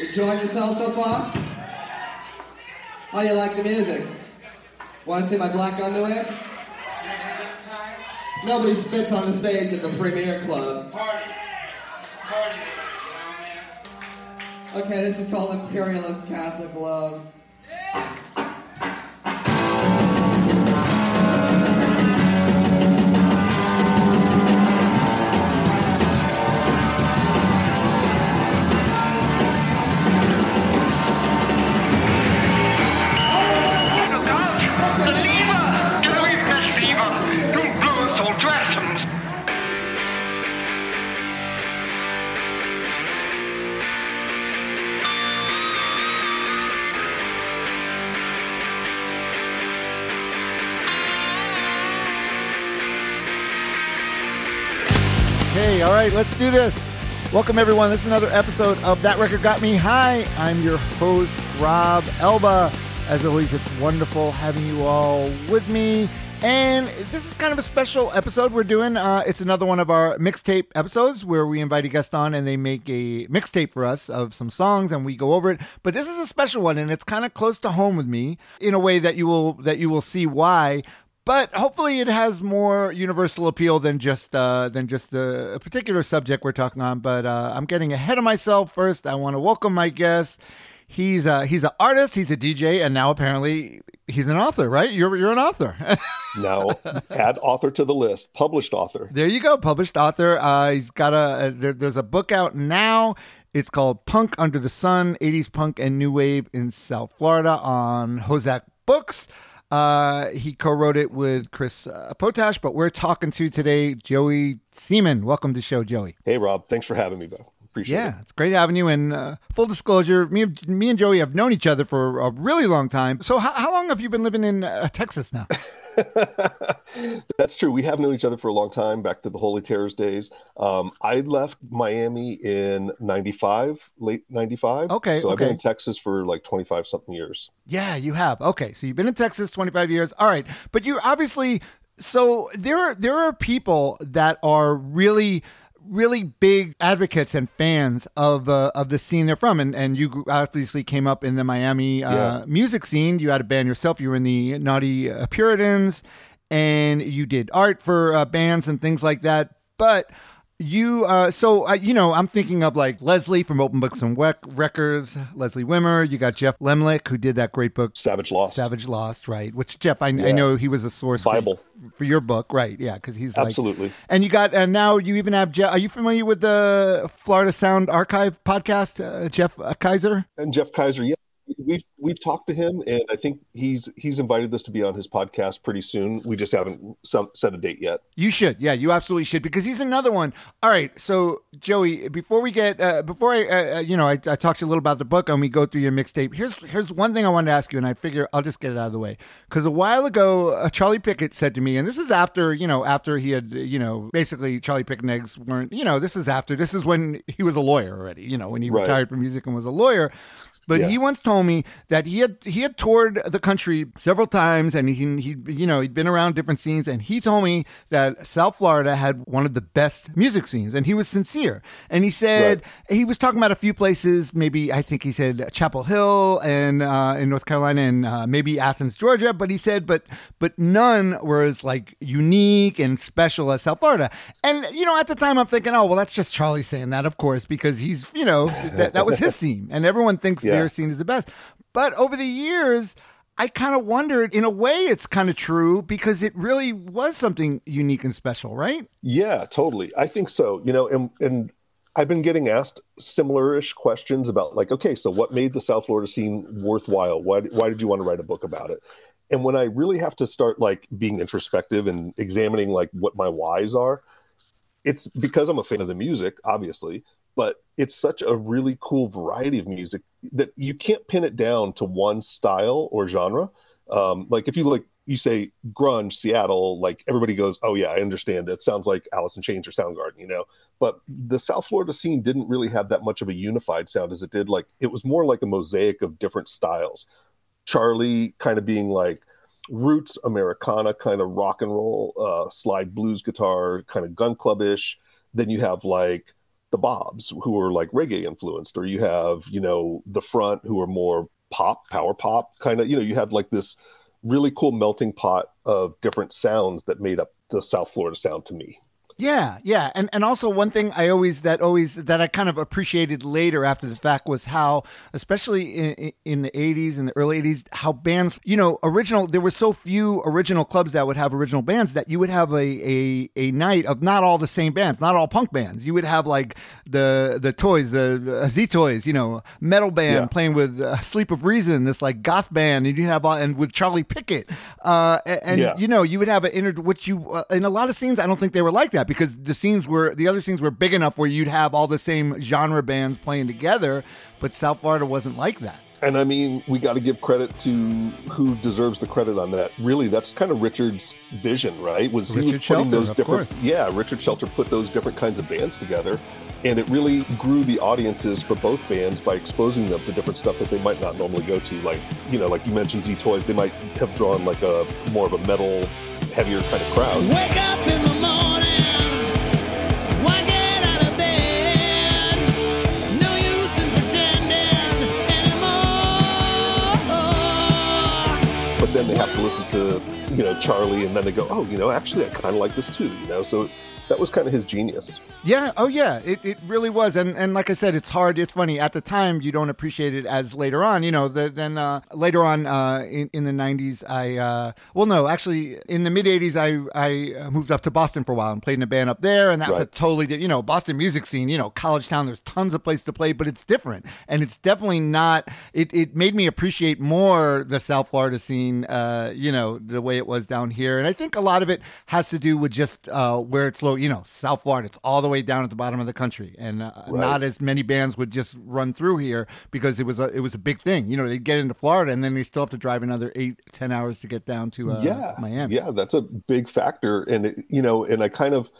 Enjoying yourself so far? How do you like the music? Want to see my black underwear? Nobody spits on the stage at the Premier Club. Party. Party. Okay, this is called Imperialist Catholic Love. Right, let's do this. Welcome, everyone. This is another episode of That Record Got Me. Hi, I'm your host, Rob Elba. As always, it's wonderful having you all with me. And this is kind of a special episode we're doing. Uh, it's another one of our mixtape episodes where we invite a guest on and they make a mixtape for us of some songs and we go over it. But this is a special one and it's kind of close to home with me in a way that you will that you will see why but hopefully it has more universal appeal than just uh, than just the a particular subject we're talking on. But uh, I'm getting ahead of myself. First, I want to welcome my guest. He's uh, he's an artist, he's a DJ, and now apparently he's an author. Right? You're you're an author. no, add author to the list published author there you go, published author. Uh, he's got a, a there, there's a book out now. It's called Punk Under the Sun: 80s Punk and New Wave in South Florida on Hozac Books. Uh, he co-wrote it with Chris uh, Potash, but we're talking to today Joey Seeman. Welcome to the show, Joey. hey rob thanks for having me though appreciate it. Yeah, it's great having you. And uh, full disclosure, me, me and Joey have known each other for a really long time. So, how, how long have you been living in uh, Texas now? that's true. We have known each other for a long time back to the holy terrors days. Um, i left miami in 95 late 95 Okay, so i've been in texas for like 25 something years. Yeah, you have. Okay, so you've been in Texas 25 years. All right, but you're obviously so there are there are people that are really really big advocates and fans of uh, of the scene they're from. And and you obviously came up in the Miami uh, Yeah. music scene. You had a band yourself. You were in the Naughty uh, Puritans. And you did art for uh, bands and things like that. But you uh so uh, you know i'm thinking of like leslie from open books and Wec- records. Leslie wimmer. You got jeff lemlich who did that great book savage lost. Savage lost right which jeff i, I know he was a source for- Bible. for, your book right yeah because he's like absolutely. And you got and now you even have jeff are you familiar with the florida sound archive podcast uh, jeff uh, kaiser? And jeff kaiser yeah we've we've talked to him and i think he's he's invited us to be on his podcast pretty soon we just haven't some, set a date yet You should, yeah, you absolutely should, because he's another one. All right, so Joey, before we get, uh, before I, uh, uh, you know, I, I talked to you a little about the book, and we go through your mixtape. Here's here's one thing I wanted to ask you, and I figure I'll just get it out of the way, because a while ago, uh, Charlie Pickett said to me, and this is after, you know, after he had, you know, basically Charlie Pickett eggs weren't, you know, this is after, this is when he was a lawyer already, you know, when he Right. retired from music and was a lawyer. But Yeah. he once told me that he had he had toured the country several times, and he he you know he'd been around different scenes, and he told me that South Florida had one of the best music scenes, and he was sincere. And he said he was talking about a few places, maybe I think he said Chapel Hill and uh, in North Carolina, and uh, maybe Athens, Georgia. But he said, but but none were as like unique and special as South Florida. And you know, at the time, I'm thinking, oh well, that's just Charlie saying that, of course, because he's you know that, that was his scene, and everyone thinks Yeah. Their scene is the best. But over the years, I kind of wondered, in a way, it's kind of true because it really was something unique and special, right? Yeah, totally. I think so. You know, and and I've been getting asked similar-ish questions about like, okay, so what made the South Florida scene worthwhile? Why why did you want to write a book about it? And when I really have to start like being introspective and examining like what my whys are, it's because I'm a fan of the music, obviously, but it's such a really cool variety of music that you can't pin it down to one style or genre. Um, like if you like you say grunge Seattle, like everybody goes, "Oh yeah, I understand. That sounds like Alice in Chains or Soundgarden," you know. But the South Florida scene didn't really have that much of a unified sound as it did. Like it was more like a mosaic of different styles. Charlie kind of being like roots Americana, kind of rock and roll, uh, slide blues guitar, kind of gun clubbish. Then you have like the Bobs, who are like reggae influenced, or you have, you know, the front who are more pop, power pop kind of, you know, you had like this really cool melting pot of different sounds that made up the South Florida sound to me. Yeah, yeah, and and also one thing I always that always that I kind of appreciated later after the fact was how, especially in, in the '80s and the early '80s, how bands, you know, original. There were so few original clubs that would have original bands that you would have a a, a night of not all the same bands, not all punk bands. You would have like the the Toys, the uh, Z Toyz, you know, metal band Yeah. playing with uh, Sleep of Reason, this like goth band, and you have all, and with Charlie Pickett, uh, and, and Yeah. you know, you would have an inner which you uh, in a lot of scenes. I don't think they were like that because the scenes were the other scenes were big enough where you'd have all the same genre bands playing together, but South Florida wasn't like that. And I mean, we got to give credit to who deserves the credit on that. Really, that's kind of Richard's vision, right? Was he was putting Shelter, those different, course. yeah, Richard Shelter put those different kinds of bands together, and it really grew the audiences for both bands by exposing them to different stuff that they might not normally go to. Like, you know, like you mentioned, Z Toyz, they might have drawn like a more of a metal, heavier kind of crowd. Wake up in the morning. Then they have to listen to you know Charlie, and then they go, oh, you know, actually, I kind of like this too, you know. So that was kind of his genius. Yeah. Oh, yeah. It, it really was. And and like I said, it's hard. It's funny. At the time, you don't appreciate it as later on. You know. The, then uh, later on uh, in in the '90s, I uh, well, no, actually, in the mid '80s, I I moved up to Boston for a while and played in a band up there, and that's a totally you know Boston music scene. You know, college town. There's tons of place to play, but it's different, and it's definitely not. It it made me appreciate more the South Florida scene. Uh, you know, the way it was down here, and I think a lot of it has to do with just uh, where it's You know, South Florida. It's all the way down at the bottom of the country, and uh, not as many bands would just run through here because it was a it was a big thing. You know, they get into Florida, and then they still have to drive another eight ten hours to get down to uh, yeah, Miami. Yeah, that's a big factor, and it, you know, and I kind of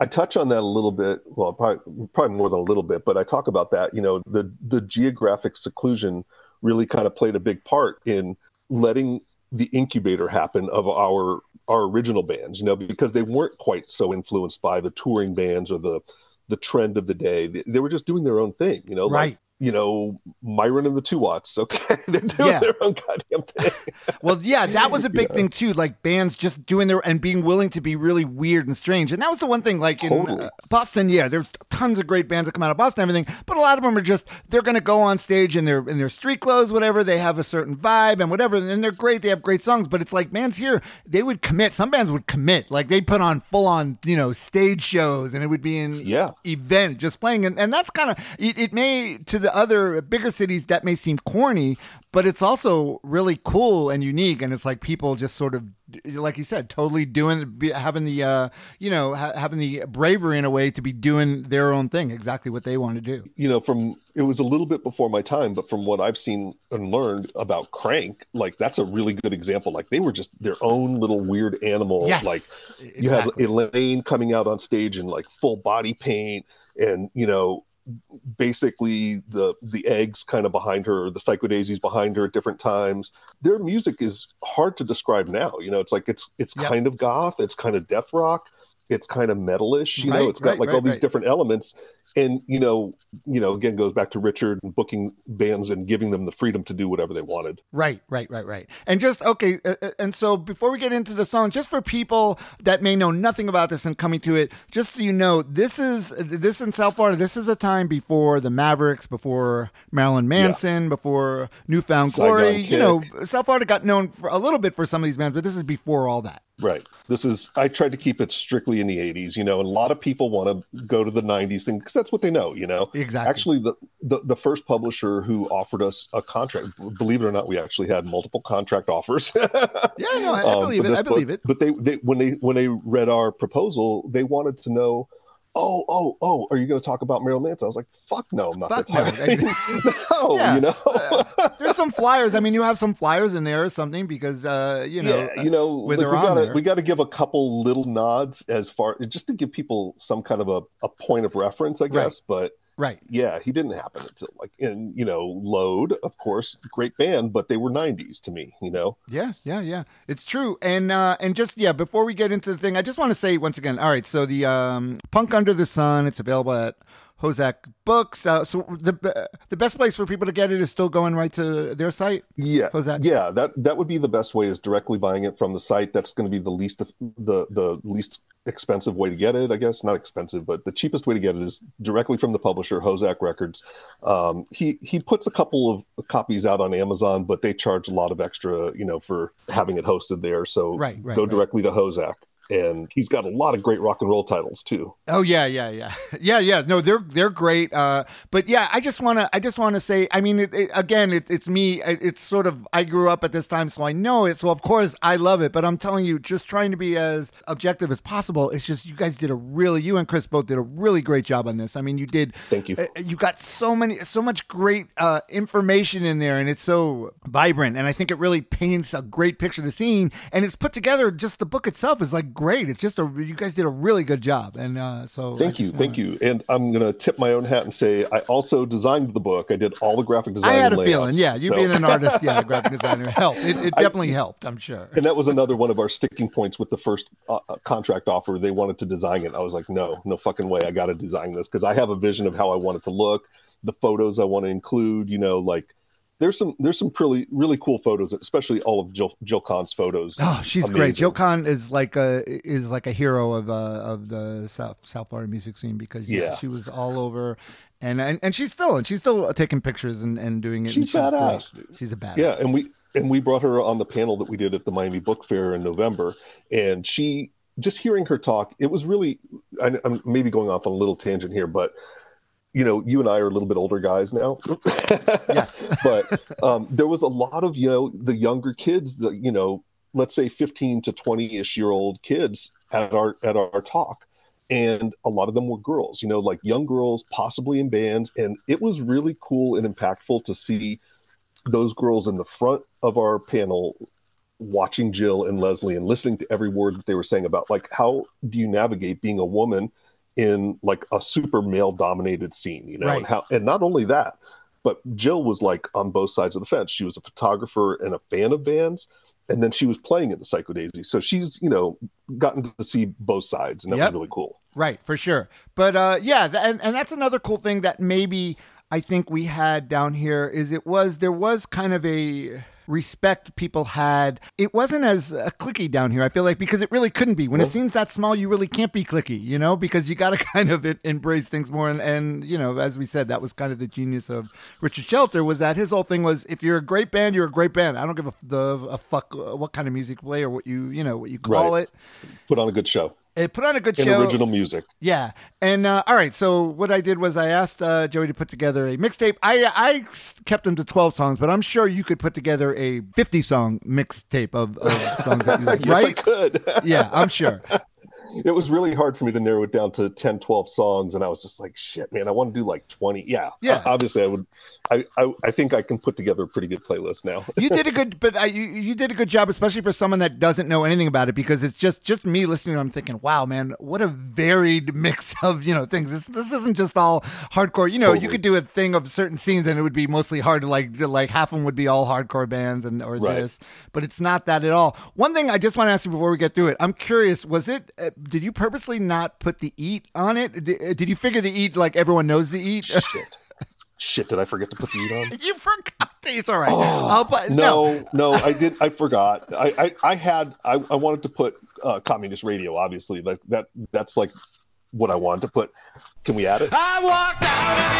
I touch on that a little bit. Well, probably, probably more than a little bit, but I talk about that. You know, the the geographic seclusion really kind of played a big part in letting the incubator happen of our our original bands. You know, because they weren't quite so influenced by the touring bands or the the trend of the day. They, they were just doing their own thing. You know, Right. You know, Myron and the Two Watts. Okay, they're doing Yeah. their own goddamn thing. Well, yeah, that was a big thing too. Like bands just doing their and being willing to be really weird and strange. And that was the one thing. Like in Totally. uh, Boston, yeah, there's tons of great bands that come out of Boston, and everything. But a lot of them are just they're going to go on stage in their in their street clothes, whatever. They have a certain vibe and whatever, and they're great. They have great songs. But it's like bands here, they would commit. Some bands would commit. Like they'd put on full on you know stage shows, and it would be in Yeah. event just playing and, and that's kind of it, it may to the other bigger cities that may seem corny but it's also really cool and unique and it's like people just sort of like you said totally doing having the uh you know ha- having the bravery in a way to be doing their own thing exactly what they want to do you know, from it was a little bit before my time, but from what I've seen and learned about Crank, like that's a really good example. Like they were just their own little weird animal. Yes, like you had exactly. Elaine coming out on stage in like full body paint, and you know, basically the the eggs kind of behind her, the psychodaisies behind her at different times. Their music is hard to describe now. You know, it's like it's it's Yep. kind of goth, it's kind of death rock, it's kind of metalish. You Right, know, it's got right, like all right, these different elements and you know you know again goes back to richard and booking bands and giving them the freedom to do whatever they wanted Right, right, right, right. And just okay, uh, uh, and so before we get into the song, just for people that may know nothing about this and coming to it, just so you know, this is this in South Florida. This is a time before the Mavericks, before Marilyn Manson, before Newfound Glory. You know, South Florida got known for a little bit for some of these bands, but this is before all that. Right this is i tried to keep it strictly in the 80s you know and a lot of people want to go to the 90s thing because that's what they know you know Exactly. actually the, the the first publisher who offered us a contract believe it or not we actually had multiple contract offers Yeah, no, I, I um, believe for it. I believe book. it. But they, they when they when they read our proposal, they wanted to know, oh, oh, oh, are you going to talk about Marilyn Manson? I was like, fuck no, I'm not Fuck no. no, Yeah. you know. There's some flyers. I mean, you have some flyers in there or something because uh, you know, yeah, you know, with like we gotta we gotta give a couple little nods as far just to give people some kind of a, a point of reference, I guess. But Right. Yeah, he didn't happen until like in you know Load, of course, great band, but they were '90s to me. You know, Yeah, yeah, yeah. It's true. And uh and just yeah, before we get into the thing, I just want to say once again, all right, so the um Punk Under the Sun, it's available at Hozac Books. Uh, so the the best place for people to get it is still going right to their site. yeah, Hozac. yeah. That that would be the best way is directly buying it from the site. That's going to be the least the the least expensive way to get it. I guess not expensive, but the cheapest way to get it is directly from the publisher, Hozac Records. Um, he he puts a couple of copies out on Amazon, but they charge a lot of extra, you know, for having it hosted there. So Right, right, go right. directly to Hozac. And he's got a lot of great rock and roll titles too. Oh yeah, yeah, yeah, yeah, yeah. No, they're they're great. Uh, but yeah, I just wanna I just wanna say, I mean, it, it, again, it, it's me. It- It's sort of I grew up at this time, so I know it. So of course I love it. But I'm telling you, just trying to be as objective as possible. It's just you guys did a really, you and Chris both did a really great job on this. I mean, you did. Thank you. uh, You got so many, so much great uh, information in there, and it's so vibrant. And I think it really paints a great picture of the scene. And it's put together. Just the book itself is like great. It's just a you guys did a really good job. And uh, so Thank you, thank you. And I'm gonna tip my own hat and say I also designed the book. I did all the graphic design. I had a and feeling, yeah, you So- being an artist, yeah, a graphic designer helped. It, it definitely helped, I'm sure. and that was another one of our sticking points with the first uh, uh, contract offer. They wanted to design it. I was like, no, no fucking way. I got to design this because I have a vision of how I want it to look, the photos I want to include. You know, like there's some there's some really really cool photos, especially all of Jill Jill Kahn's photos. Oh, she's great. Jill Kahn is like a is like a hero of uh, of the South South Florida music scene because yeah, Yeah. she was all over, and, and and she's still and she's still taking pictures and, and doing it. and She's badass, great. She's a badass. Yeah, and we and we brought her on the panel that we did at the Miami Book Fair in November, and she just hearing her talk, it was really. I, I'm maybe going off on a little tangent here, but you know, you and I are a little bit older guys now. Yes. but um, there was a lot of you know the younger kids, the you know, let's say 15 to 20 ish year old kids at our at our talk. And a lot of them were girls, you know, like young girls, possibly in bands. And it was really cool and impactful to see those girls in the front of our panel watching Jill and Leslie and listening to every word that they were saying about like how do you navigate being a woman in like a super male dominated scene, you know, Right. and how and not only that, but Jill was like on both sides of the fence. She was a photographer and a fan of bands, and then she was playing in the Psycho Daisy. So she's, you know, gotten to see both sides, and that Yep. was really cool. Right, for sure. But uh, yeah, th- and, and that's another cool thing that maybe I think we had down here is it was there was kind of a respect people had. It wasn't as uh, clicky down here. I feel like because it really couldn't be. When a scene's that small, you really can't be clicky, you know, because you got to kind of embrace things more. And, and you know, as we said, that was kind of the genius of Richard Shelter was that his whole thing was if you're a great band, you're a great band. I don't give a, the, a fuck uh, what kind of music you play or what you you know what you call Right. it. Put on a good show It put on a good and show. original music. Yeah, and uh, all right. So what I did was I asked uh, Joey to put together a mixtape. I I kept him to twelve songs, but I'm sure you could put together a fifty song mixtape of, of songs that you like, yes, I right? could. Yeah, I'm sure. It was really hard for me to narrow it down to 10 12 songs and i was just like shit man i want to do like 20 yeah Yeah. Obviously i would I, I i think i can put together a pretty good playlist now You did a good, but uh, you you did a good job, especially for someone that doesn't know anything about it, because it's just just me listening. I'm thinking, wow, man, what a varied mix of you know things. This this isn't just all hardcore. You know, you could do a thing of certain scenes, and it would be mostly hard to like to, like half of them would be all hardcore bands and or Right. this, but it's not that at all. One thing I just want to ask you before we get through it, I'm curious, was it? Uh, did you purposely not put the eat on it? Did, did you figure the eat like everyone knows the eat? shit shit did i forget to put the eat on you forgot. It's all right. I'll put, no, no, I did. I forgot. I, I, I had. I, I wanted to put uh, communist radio. Obviously, like that. That's like what I wanted to put. Can we add it? I walked out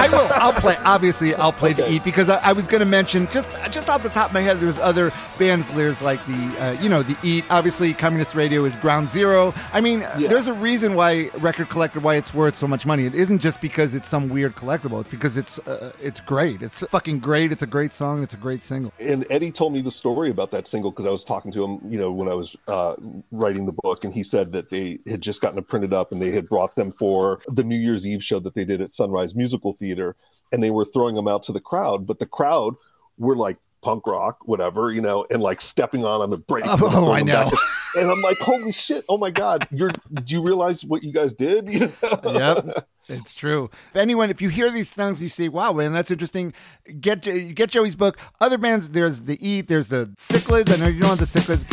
I will. I'll play. Obviously, I'll play the Eat because I, I was going to mention just just off the top of my head. There's other bands. There's like the uh, you know the Eat. Obviously, Communist Radio is Ground Zero. I mean, Yeah. there's a reason why Record Collector why it's worth so much money. It isn't just because it's some weird collectible. It's because it's uh, it's great. It's fucking great. It's a great song. It's a great single. and Eddie told me the story about that single because I was talking to him, you know, when I was uh, writing the book, and he said that they had just gotten it printed up and they had brought them for the New Year's Eve show that they did at Sunrise Musical Theater, and they were throwing them out to the crowd, but the crowd were like punk rock, whatever, you know, and like stepping on them and breaking. Oh, oh, I know. back. And I'm like, holy shit! Oh my god, you're. Do you realize what you guys did? You know? yep, it's true. If anyone, if you hear these songs, you say, "Wow, man, that's interesting." Get get Joey's book. Other bands, there's the Eat, there's the Cichlids. I know you don't have the Cichlids.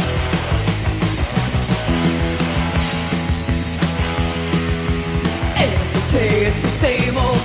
Every day it's the same old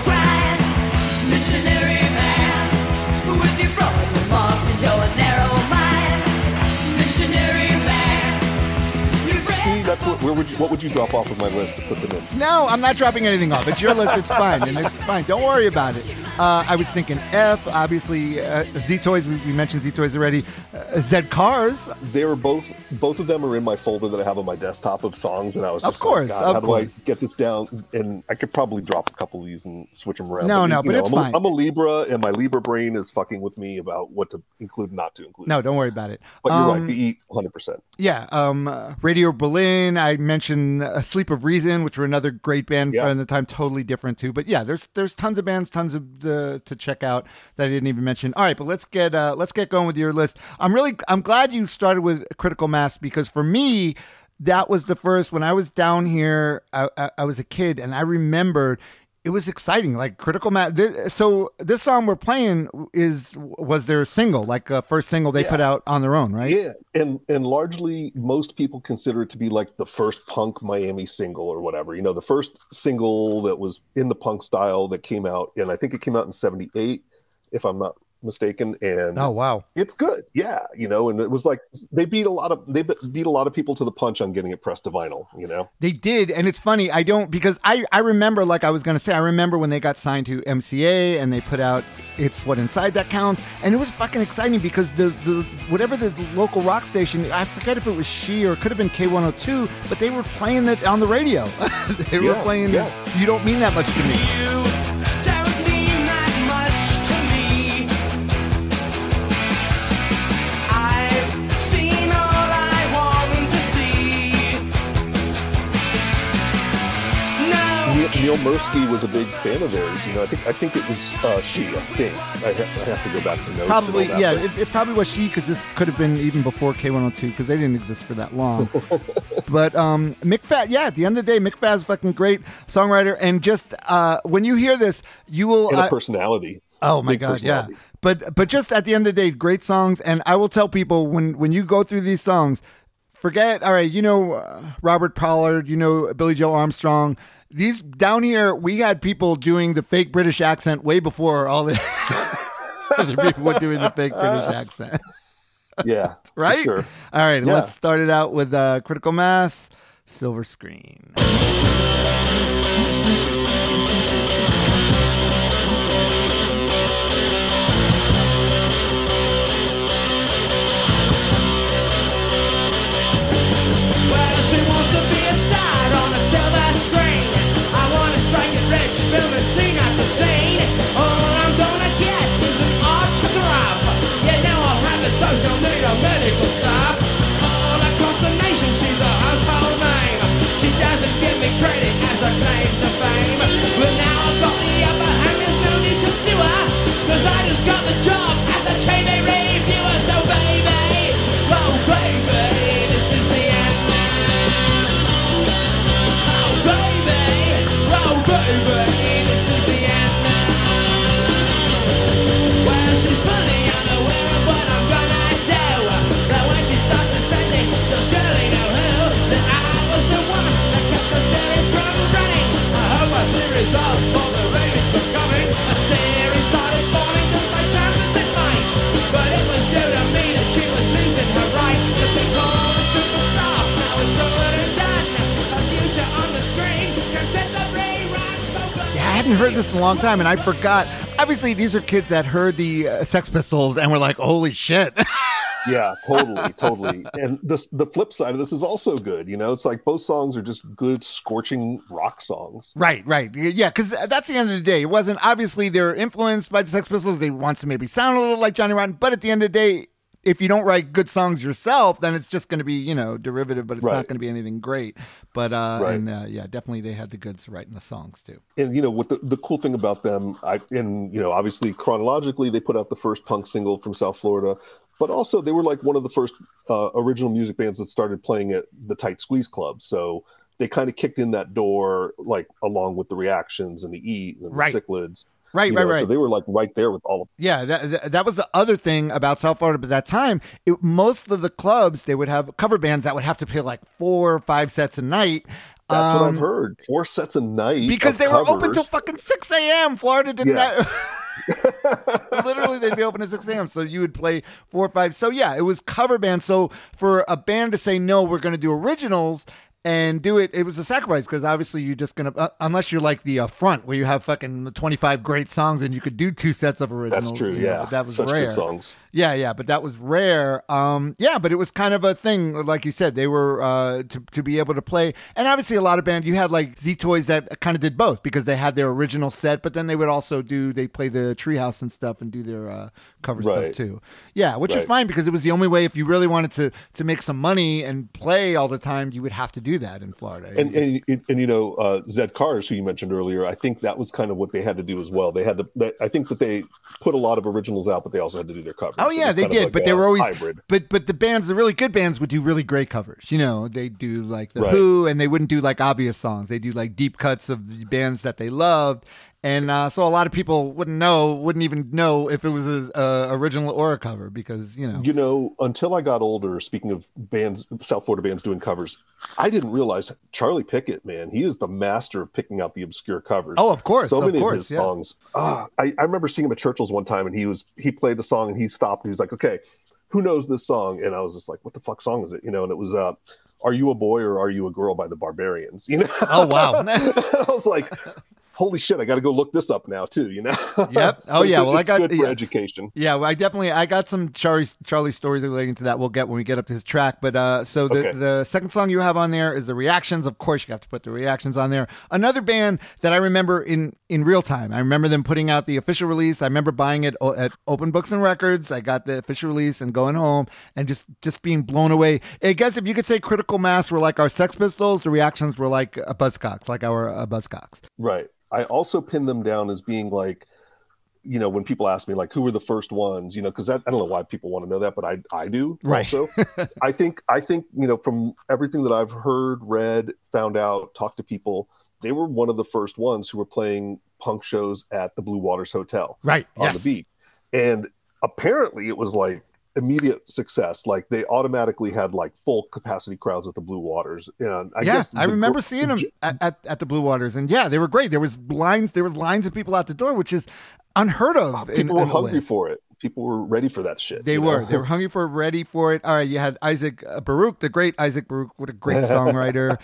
that's what. Where would you? What would you drop off of my list to put them in? No, I'm not dropping anything off. It's your list. It's fine, and it's fine. Don't worry about it. Uh, I was thinking F, obviously uh, Z Toyz. We, we mentioned Z Toyz already. Uh, Z Cars. they were both both of them are in my folder that I have on my desktop of songs, and I was Of course, like, of how course. do I get this down? And I could probably drop a couple of these and switch them around. No, you no, but know, it's I'm a- fine. I'm a Libra, and my Libra brain is fucking with me about what to include, and not to include. No, don't worry about it. but you're Um, right. The eat 100. percent Yeah, um, uh, Radio Berlin. I mentioned uh, Sleep of Reason, which were another great band Yeah. from the time, totally different too. But yeah, there's there's tons of bands, tons of uh, to check out that I didn't even mention. All right, but let's get uh, let's get going with your list. I'm really I'm glad you started with Critical Mass because for me. That was the first when I was down here. I, I, I was a kid, and I remembered it was exciting. Like Critical Mass. This, so this song we're playing is was their single, like uh, first single they put out on their own, right? Yeah, and and largely most people consider it to be like the first punk Miami single or whatever. You know, the first single that was in the punk style that came out, and I think it came out in '78, if I'm not mistaken. And Oh wow. it's good yeah you know and it was like they beat a lot of they beat a lot of people to the punch on getting it pressed to vinyl you know They did, and it's funny. I don't because I I remember like I was gonna say I remember when they got signed to MCA and they put out "It's What Inside That Counts," and it was fucking exciting because the the whatever the local rock station I forget if it was She or it could have been K102, but they were playing it on the radio. they were playing yeah. "You Don't Mean That Much to Me." You Neil, Mursky was a big fan of theirs you know i think i think it was uh she i think i, ha- I have to go back to notes Probably, that, yeah. It, it probably was she because this could have been even before K102 because they didn't exist for that long. but um, McFad, yeah. At the end of the day, McFad's fucking great songwriter, and just uh, when you hear this, you will. and a uh, personality oh my god, yeah. But but just at the end of the day, great songs, and I will tell people when when you go through these songs, forget. All right, you know uh, Robert Pollard, you know Billie Joe Armstrong. These down here, we had people doing the fake British accent way before all the other people were doing the fake British accent. yeah right? sure All right, Yeah. let's start it out with uh, Critical Mass, Silver Screen. In a long time, and I forgot. Obviously, these are kids that heard the uh, Sex Pistols and were like, "Holy shit!" Yeah, totally, totally. And this the flip side of this is also good. You know, it's like both songs are just good, scorching rock songs. Right, right. Yeah, because that's the end of the day. It wasn't obviously they're influenced by the Sex Pistols. They want to maybe sound a little like Johnny Rotten, but at the end of the day, if you don't write good songs yourself, then it's just going to be you know derivative, but it's not going to be anything great. But uh, Right. and uh, yeah, definitely they had the goods writing the songs too. And you know what the, the cool thing about them, I and you know obviously chronologically they put out the first punk single from South Florida, but also they were like one of the first uh, original music bands that started playing at the Tight Squeeze Club. So they kind of kicked in that door like along with the reactions and the Eat and Right. the Cichlids. Right, you right, know, right. So they were like right there with all of Yeah, that, that, was the other thing about South Florida at that time. It, most of the clubs they would have cover bands that would have to play like four or five sets a night. That's what Um, I've heard. Four sets a night because they were open till fucking six a.m. Florida didn't. Yeah. have- Literally, they'd be open at six a.m. So you would play four or five. So yeah, it was cover band. So for a band to say no, we're going to do originals and do it, it was a sacrifice because obviously you're just gonna uh, unless you're like the uh, front where you have fucking twenty five great songs and you could do two sets of originals. That's true. know, Yeah, but that was such rare. songs. Yeah, yeah, but that was rare. Um, yeah, but it was kind of a thing, like you said, they were uh, to to be able to play, and obviously a lot of bands. You had like Z Toyz that kind of did both because they had their original set, but then they would also do they play the Treehouse and stuff and do their uh, cover stuff too. Yeah, which is fine because it was the only way if you really wanted to to make some money and play all the time, you would have to do that in Florida. and You and, and you know uh, Zed Cars, who you mentioned earlier, I think that was kind of what they had to do as well. They had to. They, I think that they put a lot of originals out, but they also had to do their covers. Oh yeah, was they did, like but they were always hybrid. but but the bands, the really good bands would do really great covers. You know, they do like the Right. Who, and they wouldn't do like obvious songs. They do like deep cuts of the bands that they loved, and uh, so a lot of people wouldn't know, wouldn't even know if it was a, a original or a cover because you know. You know, until I got older, speaking of bands, South Florida bands doing covers, I didn't realize Charlie Pickett, man, he is the master of picking out the obscure covers. Oh, of course, so of many course, of his yeah. songs. Ah, I, I remember seeing him at Churchill's one time, and he was he played a song, and he stopped, and he was like, "Okay, who knows this song?" And I was just like, "What the fuck song is it?" You know, and it was uh, "Are You a Boy or Are You a Girl" by the Barbarians. You know, Oh wow. I was like, "Holy shit, I got to go look this up now too." You know. Yep. Oh, yeah, well, I got- good for yeah. education. Yeah, well, I definitely I got some Charlie Charlie stories relating to that. We'll get when we get up to his track. But uh, so the Okay. the second song you have on there is the reactions. Of course, you have to put the reactions on there. Another band that I remember in in real time. I remember them putting out the official release. I remember buying it at Open Books and Records. I got the official release and going home and just just being blown away. I guess if you could say Critical Mass were like our Sex Pistols, the reactions were like a Buzzcocks, like our uh, Buzzcocks. Right. I also pin them down as being like, you know, when people ask me like, who were the first ones, you know, because I don't know why people want to know that, but I I do. Right. So I think I think you know from everything that I've heard, read, found out, talked to people, they were one of the first ones who were playing punk shows at the Blue Waters Hotel Right. on yes. the beach, and apparently it was like immediate success. Like they automatically had like full capacity crowds at the Blue Waters. And I yeah, guess I remember gr- seeing them at, at, at the Blue Waters, and yeah, they were great. There was lines, there was lines of people out the door, which is unheard of. in- People were in hungry for it. People were ready for that shit. They were. know? They were hungry for it, ready for it. All right, you had Isaac uh, Baruch, the great Isaac Baruch, what a great songwriter.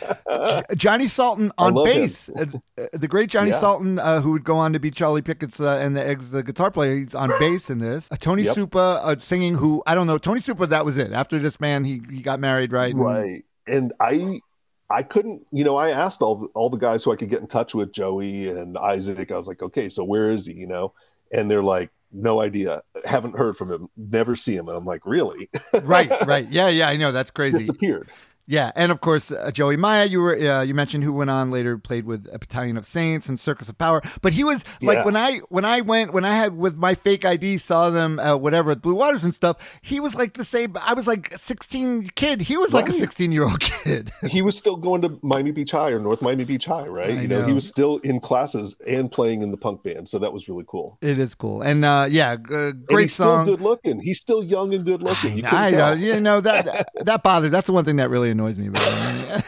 Johnny Salton on bass, uh, the great Johnny Yeah. Salton, uh, who would go on to be Charlie Pickett's uh, and the Eggs, the guitar player. He's on bass in this. Uh, Tony Yep. Supa uh, singing. Who I don't know. Tony Supa. That was it. After this man, he he got married, right? And- right and i i couldn't you know i asked all the, all the guys who i could get in touch with joey and isaac i was like okay so where is he you know and they're like no idea haven't heard from him never see him and i'm like really right, right. Yeah, yeah. I know. That's crazy. disappeared Yeah, and of course uh, Joey Maya. You were uh, you mentioned who went on later played with a Battalion of Saints and Circus of Power. But he was like Yeah. when I when I went when I had with my fake ID saw them uh, whatever at Blue Waters and stuff. He was like the same. I was like a sixteen kid. He was like a sixteen year old kid. he was still going to miami beach high or north miami beach high right I you know, know. he was still in classes and playing in the punk band so that was really cool it is cool and uh, yeah, and great he's song. still good looking he's still young and good looking you I know, you know that that, that bothered. That's the one thing that really annoys me, but um,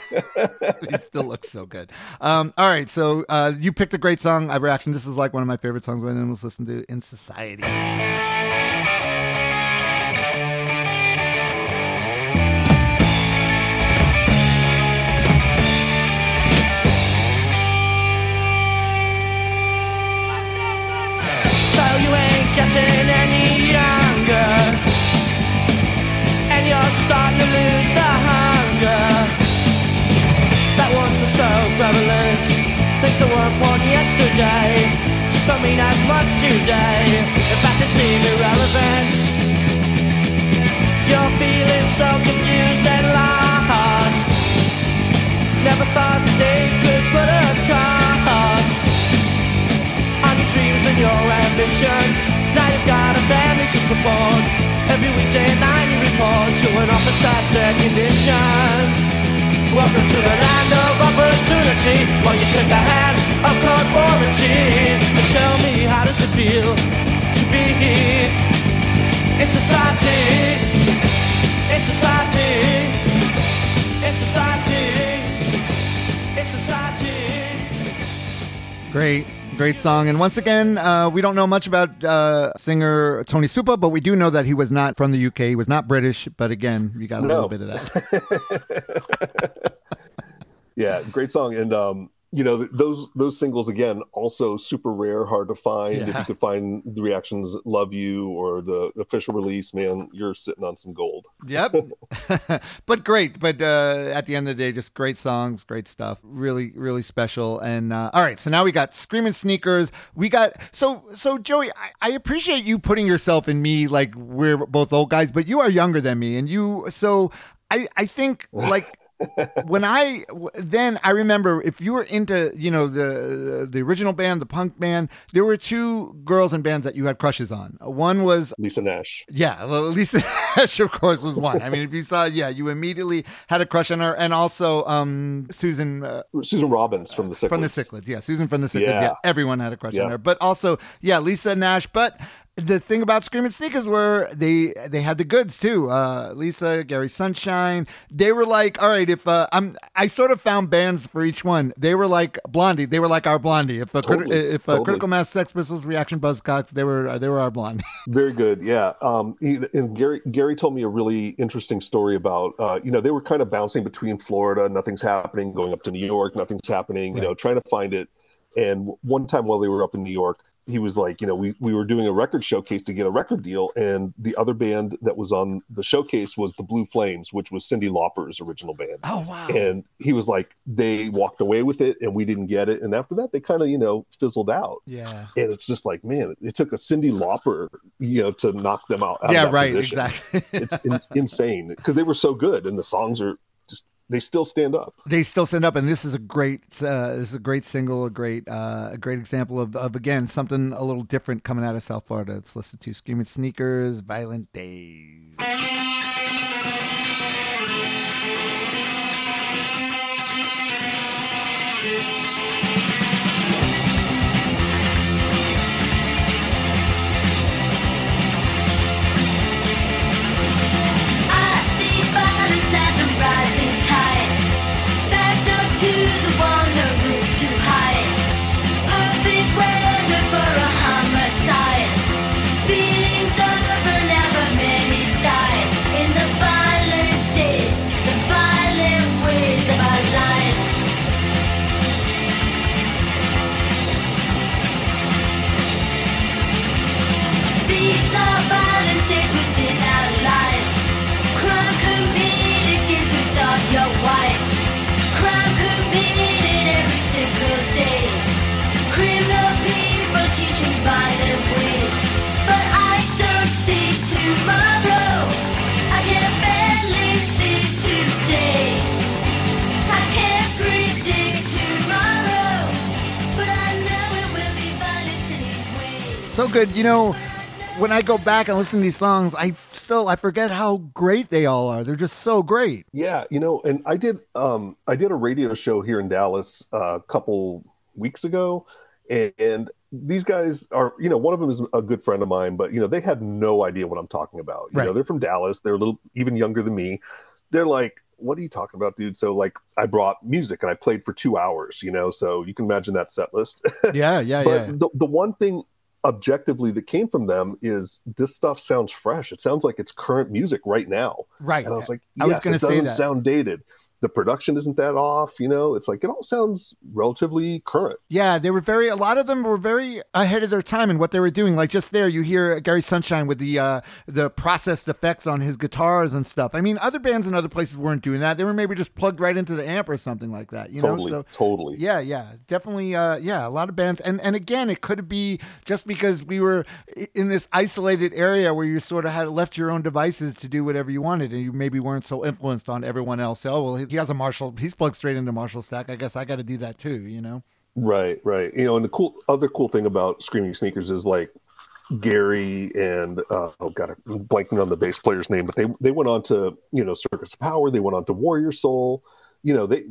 he still looks so good. Um, all right, so uh, you picked a great song. I reaction. This is like one of my favorite songs when animals listen to in society. getting any younger And you're starting to lose the heart so prevalent. Things that weren't important yesterday just don't mean as much today. In fact, they seem irrelevant. You're feeling so confused and lost. Never thought that they could put a cost on your dreams and your ambitions. Now you've got a family to support. Every weekday night you report to an officer's air condition. Welcome to the land of opportunity. While you shake the hand of conformity, and tell me how does it feel to be in society? In society, in society, in society. Great, great song. And once again, uh, we don't know much about uh, singer Tony Supa, but we do know that he was not from the UK. He was not British. But again, you got a No. little bit of that. Yeah, great song. And um, you know, those those singles again also super rare, hard to find. If you could find the reactions "Love You" or the official release, man, you're sitting on some gold. yep. but great. But uh, at the end of the day, just great songs, great stuff. Really, really special. And uh, all right, so now we got Screaming Sneakers. We got so so Joey. I, I appreciate you putting yourself in me like we're both old guys, but you are younger than me, and you so. I, I think like when I then I remember if you were into you know the the original band the punk band there were two girls in bands that you had crushes on one was Lisa Nash. yeah well, Lisa Nash of course was one I mean if you saw yeah you immediately had a crush on her and also um Susan uh, Susan Robbins from the Cichlids. from the Cichlids yeah Susan from the Cichlids yeah, Yeah. everyone had a crush on her but also yeah Lisa Nash but the thing about Screaming Sneakers were they they had the goods too. Uh, Lisa, Gary Sunshine, they were like, all right, if uh, I'm, I sort of found bands for each one. They were like Blondie. They were like our Blondie. If a Totally, criti- if totally. Critical Mass, Sex Pistols, Reaction Buzzcocks, they were uh, they were our Blondie. Very good, yeah. Um, he- and Gary Gary told me a really interesting story about uh, you know they were kind of bouncing between Florida, nothing's happening, going up to New York, nothing's happening, you know, trying to find it. And one time while they were up in New York, he was like, you know, we we were doing a record showcase to get a record deal, and the other band that was on the showcase was the Blue Flames, which was Cyndi Lauper's original band. Oh wow! And he was like, they walked away with it, and we didn't get it. And after that, they kind of you know fizzled out yeah. and it's just like man it took a cyndi lauper you know to knock them out, out of Yeah, right. position. Exactly. it's, it's insane because they were so good and the songs are they still stand up they still stand up, and this is a great, uh, this is a great single, a great, uh, a great example of, of again something a little different coming out of South Florida. It's listed to Screaming Sneakers, Violent Days. So good, you know. When I go back and listen to these songs, I still I forget how great they all are. They're just so great. yeah you know and i did um i did a radio show here in dallas uh, a couple weeks ago and, and these guys are you know one of them is a good friend of mine but you know they had no idea what i'm talking about you know they're from dallas they're a little even younger than me they're like what are you talking about dude so like i brought music and i played for two hours you know so you can imagine that set list Yeah, yeah, but yeah. the, the one thing objectively that came from them is this stuff sounds fresh it sounds like it's current music right now Right. and i was like I was gonna it say doesn't that. sound dated the production isn't that off. You know, it's like it all sounds relatively current. Yeah, they were very. A lot of them were very ahead of their time in what they were doing. Like just there, you hear Gary Sunshine with the uh, the processed effects on his guitars and stuff. I mean, other bands in other places weren't doing that. They were maybe just plugged right into the amp or something like that. You totally, know, so totally. yeah, yeah, definitely. Uh, yeah, a lot of bands, and and again, it could be just because we were in this isolated area where you sort of had left your own devices to do whatever you wanted, and you maybe weren't so influenced on everyone else. Oh well, he has a Marshall. He's plugged straight into Marshall stack. I guess I got to do that too. You know. Right, right. You know, and the cool other cool thing about Screaming Sneakers is like Gary and uh, oh god, I'm blanking on the bass player's name, but they they went on to you know Circus of Power. They went on to Warrior Soul. You know, they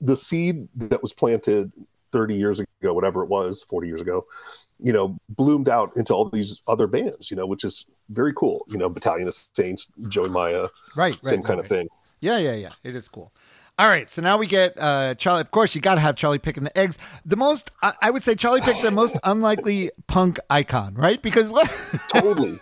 the seed that was planted 30 years ago, whatever it was, 40 years ago, you know, bloomed out into all these other bands. You know, which is very cool. You know, Battalion of Saints, Joey Maya, Right, same right, kind right. of thing. Yeah, yeah, yeah. It is cool. All right, so now we get uh, Charlie. Of course, you got to have Charlie Pickett the eggs. The most, I, I would say, Charlie Pickett the most unlikely punk icon, right? Because what? totally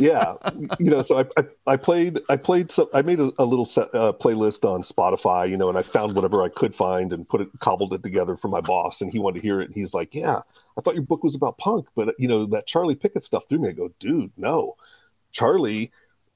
yeah you know so I, I i played i played some i made a, a little set, uh, playlist on spotify you know and i found whatever i could find and put it cobbled it together for my boss and he wanted to hear it and he's like yeah i thought your book was about punk but you know that charlie pickett stuff threw me i go dude no charlie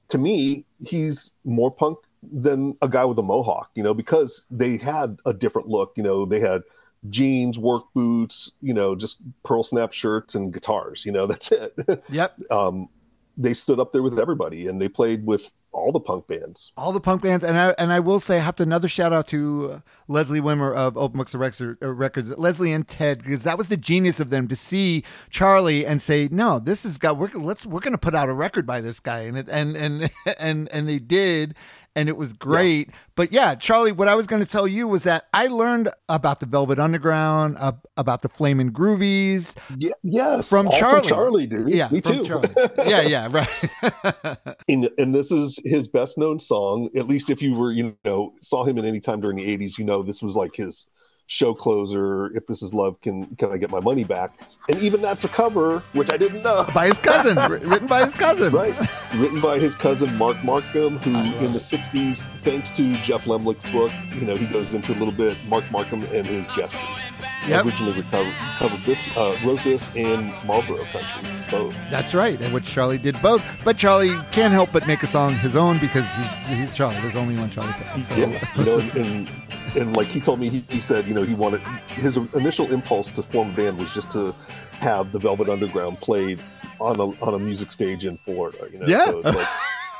to me he's more punk than a guy with a mohawk you know because they had a different look you know they had jeans work boots you know just pearl snap shirts and guitars you know that's it yep, um, they stood up there with everybody and they played with all the punk bands. all the punk bands, and I and I will say, I have to another shout out to uh, Leslie Wimmer of Open Books of Records, uh, Records, Leslie and Ted, because that was the genius of them to see Charlie and say, no, this has got we're let's we're gonna put out a record by this guy, and it and and and and they did. And it was great, but yeah, Charlie. What I was going to tell you was that I learned about the Velvet Underground, uh, about the Flamin' Groovies, Yeah, yes, From Charlie. Charlie, dude. yeah, me from too. Charlie. yeah, yeah, right. and, and this is his best known song. At least if you were, you know, saw him at any time during the '80s, you know this was like his show closer. If this is love, can can I get my money back? And even that's a cover, which I didn't know. by his cousin, written by his cousin. Right, written by his cousin Mark Markham, who in the '60s, thanks to Jeff Lemlich's book, you know, he goes into a little bit Mark Markham and his jesters. Yep. Originally recovered, covered this, uh, wrote this in Marlboro Country, both. That's right, and which Charlie did both. But Charlie can't help but make a song his own because he's, he's Charlie. There's only one Charlie. So Yeah, you know, and and like he told me, he, he said, you know, he wanted his initial impulse to form a band was just to have the Velvet Underground played on a on a music stage in Florida. You know, Yeah. so it's like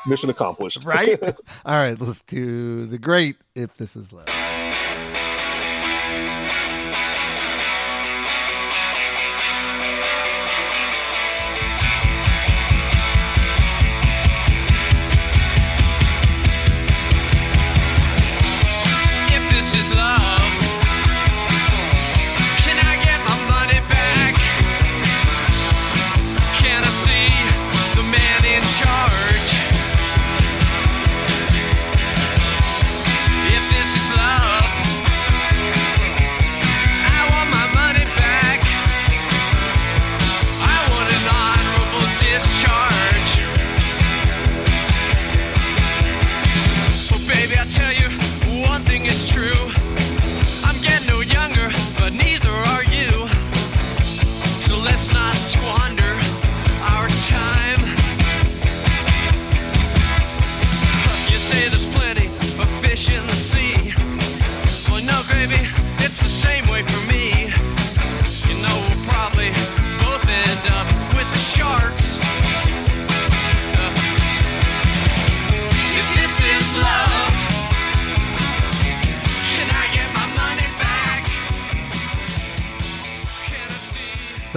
mission accomplished, right? All right, let's do the great "If This Is Love."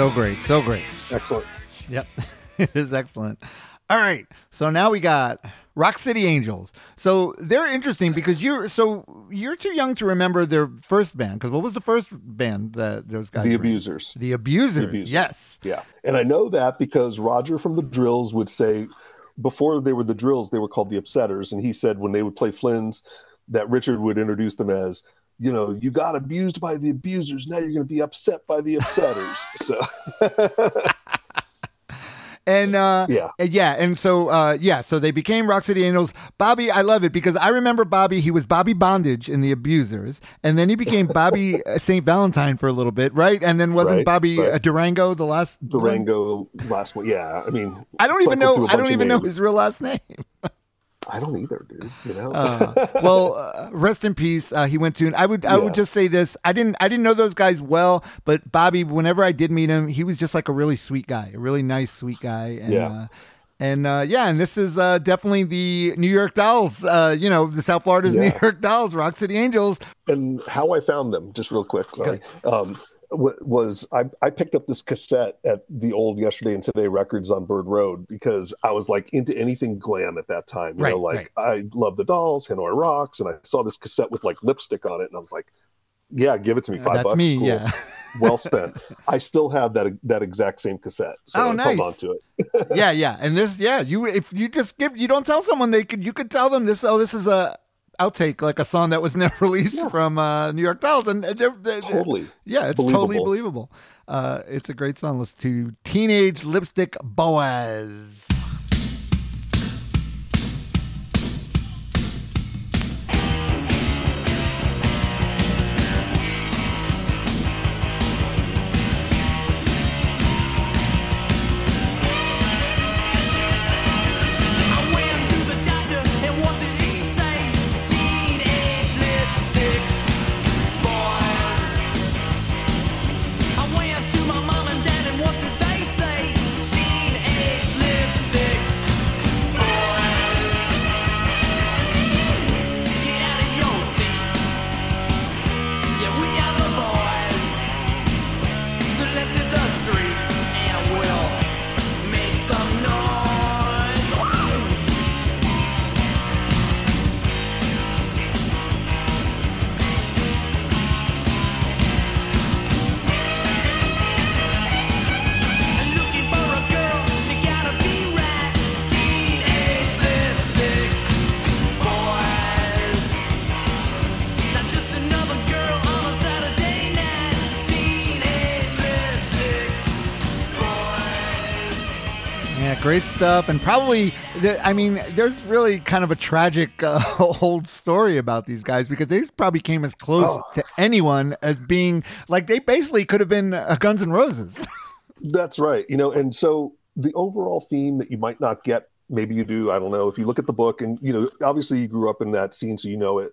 So great, so great. Excellent. Yep, it is excellent. All right, so now we got Rock City Angels. So they're interesting because you're so you're too young to remember their first band. Because what was the first band that those guys? The? Abusers. The Abusers. Abusers. Yes. Yeah, and I know that because Roger from the Drills would say before they were the Drills, they were called the Upsetters, and he said when they would play Flynn's, that Richard would introduce them as. You know, you got abused by the abusers. Now you're going to be upset by the upsetters. so, and uh, Yeah. and yeah, and so uh, yeah, so they became Rock City Angels. Bobby, I love it because I remember Bobby. He was Bobby Bondage in the Abusers, and then he became Bobby uh, Saint Valentine for a little bit, right? And then wasn't Right, Bobby right. uh, Durango the last? one? Durango last one. Yeah, I mean, I don't even know. I don't even know his real last name. I don't either, dude. You know, Uh, well, uh, rest in peace. Uh, he went to. I would. I would just say this. I didn't. I didn't know those guys well, but Bobby. Whenever I did meet him, he was just like a really sweet guy, a really nice, sweet guy. And, Yeah. Uh, and uh, yeah, and this is uh, definitely the New York Dolls. Uh, you know, the South Florida's New York Dolls, Rock City Angels. and how I found them, just real quick, um, was I, I picked up this cassette at the old Yesterday and Today Records on Bird Road because I was like into anything glam at that time. You Right, know, like I love the Dolls, Hanoi Rocks, and I saw this cassette with like lipstick on it, and I was like, "Yeah, give it to me, Uh, five that's bucks, me. cool. Yeah. well spent." I still have that that exact same cassette, so Oh, I nice. held on to it. yeah, yeah, and this, yeah, you if you just give, you don't tell someone they could, you could tell them this. Oh, this is a outtake, like a song that was never released from uh, New York Dolls, and they're, they're, Totally. yeah, it's totally Believable. believable. Uh, it's a great song. Listen to Teenage Lipstick Boys. Great stuff, and probably, I mean, there's really kind of a tragic uh, old story about these guys because they probably came as close Oh. to anyone as being like they basically could have been uh, Guns N' Roses. That's right. You know, and so the overall theme that you might not get, maybe you do, I don't know. If you look at the book and, you know, obviously you grew up in that scene, so you know it.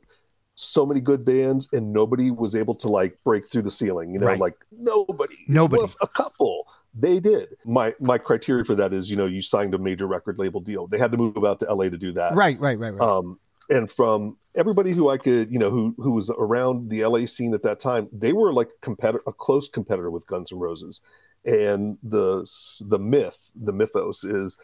So many good bands, and nobody was able to like break through the ceiling, you know, Right. like nobody. Nobody. Well, a couple. They did. My my criteria for that is, you know, you signed a major record label deal. They had to move out to LA to do that. right, right, right, right. Um, and from everybody who I could, you know, who who was around the LA scene at that time, they were like competitor, a close competitor with Guns N' Roses. And the the myth, the mythos is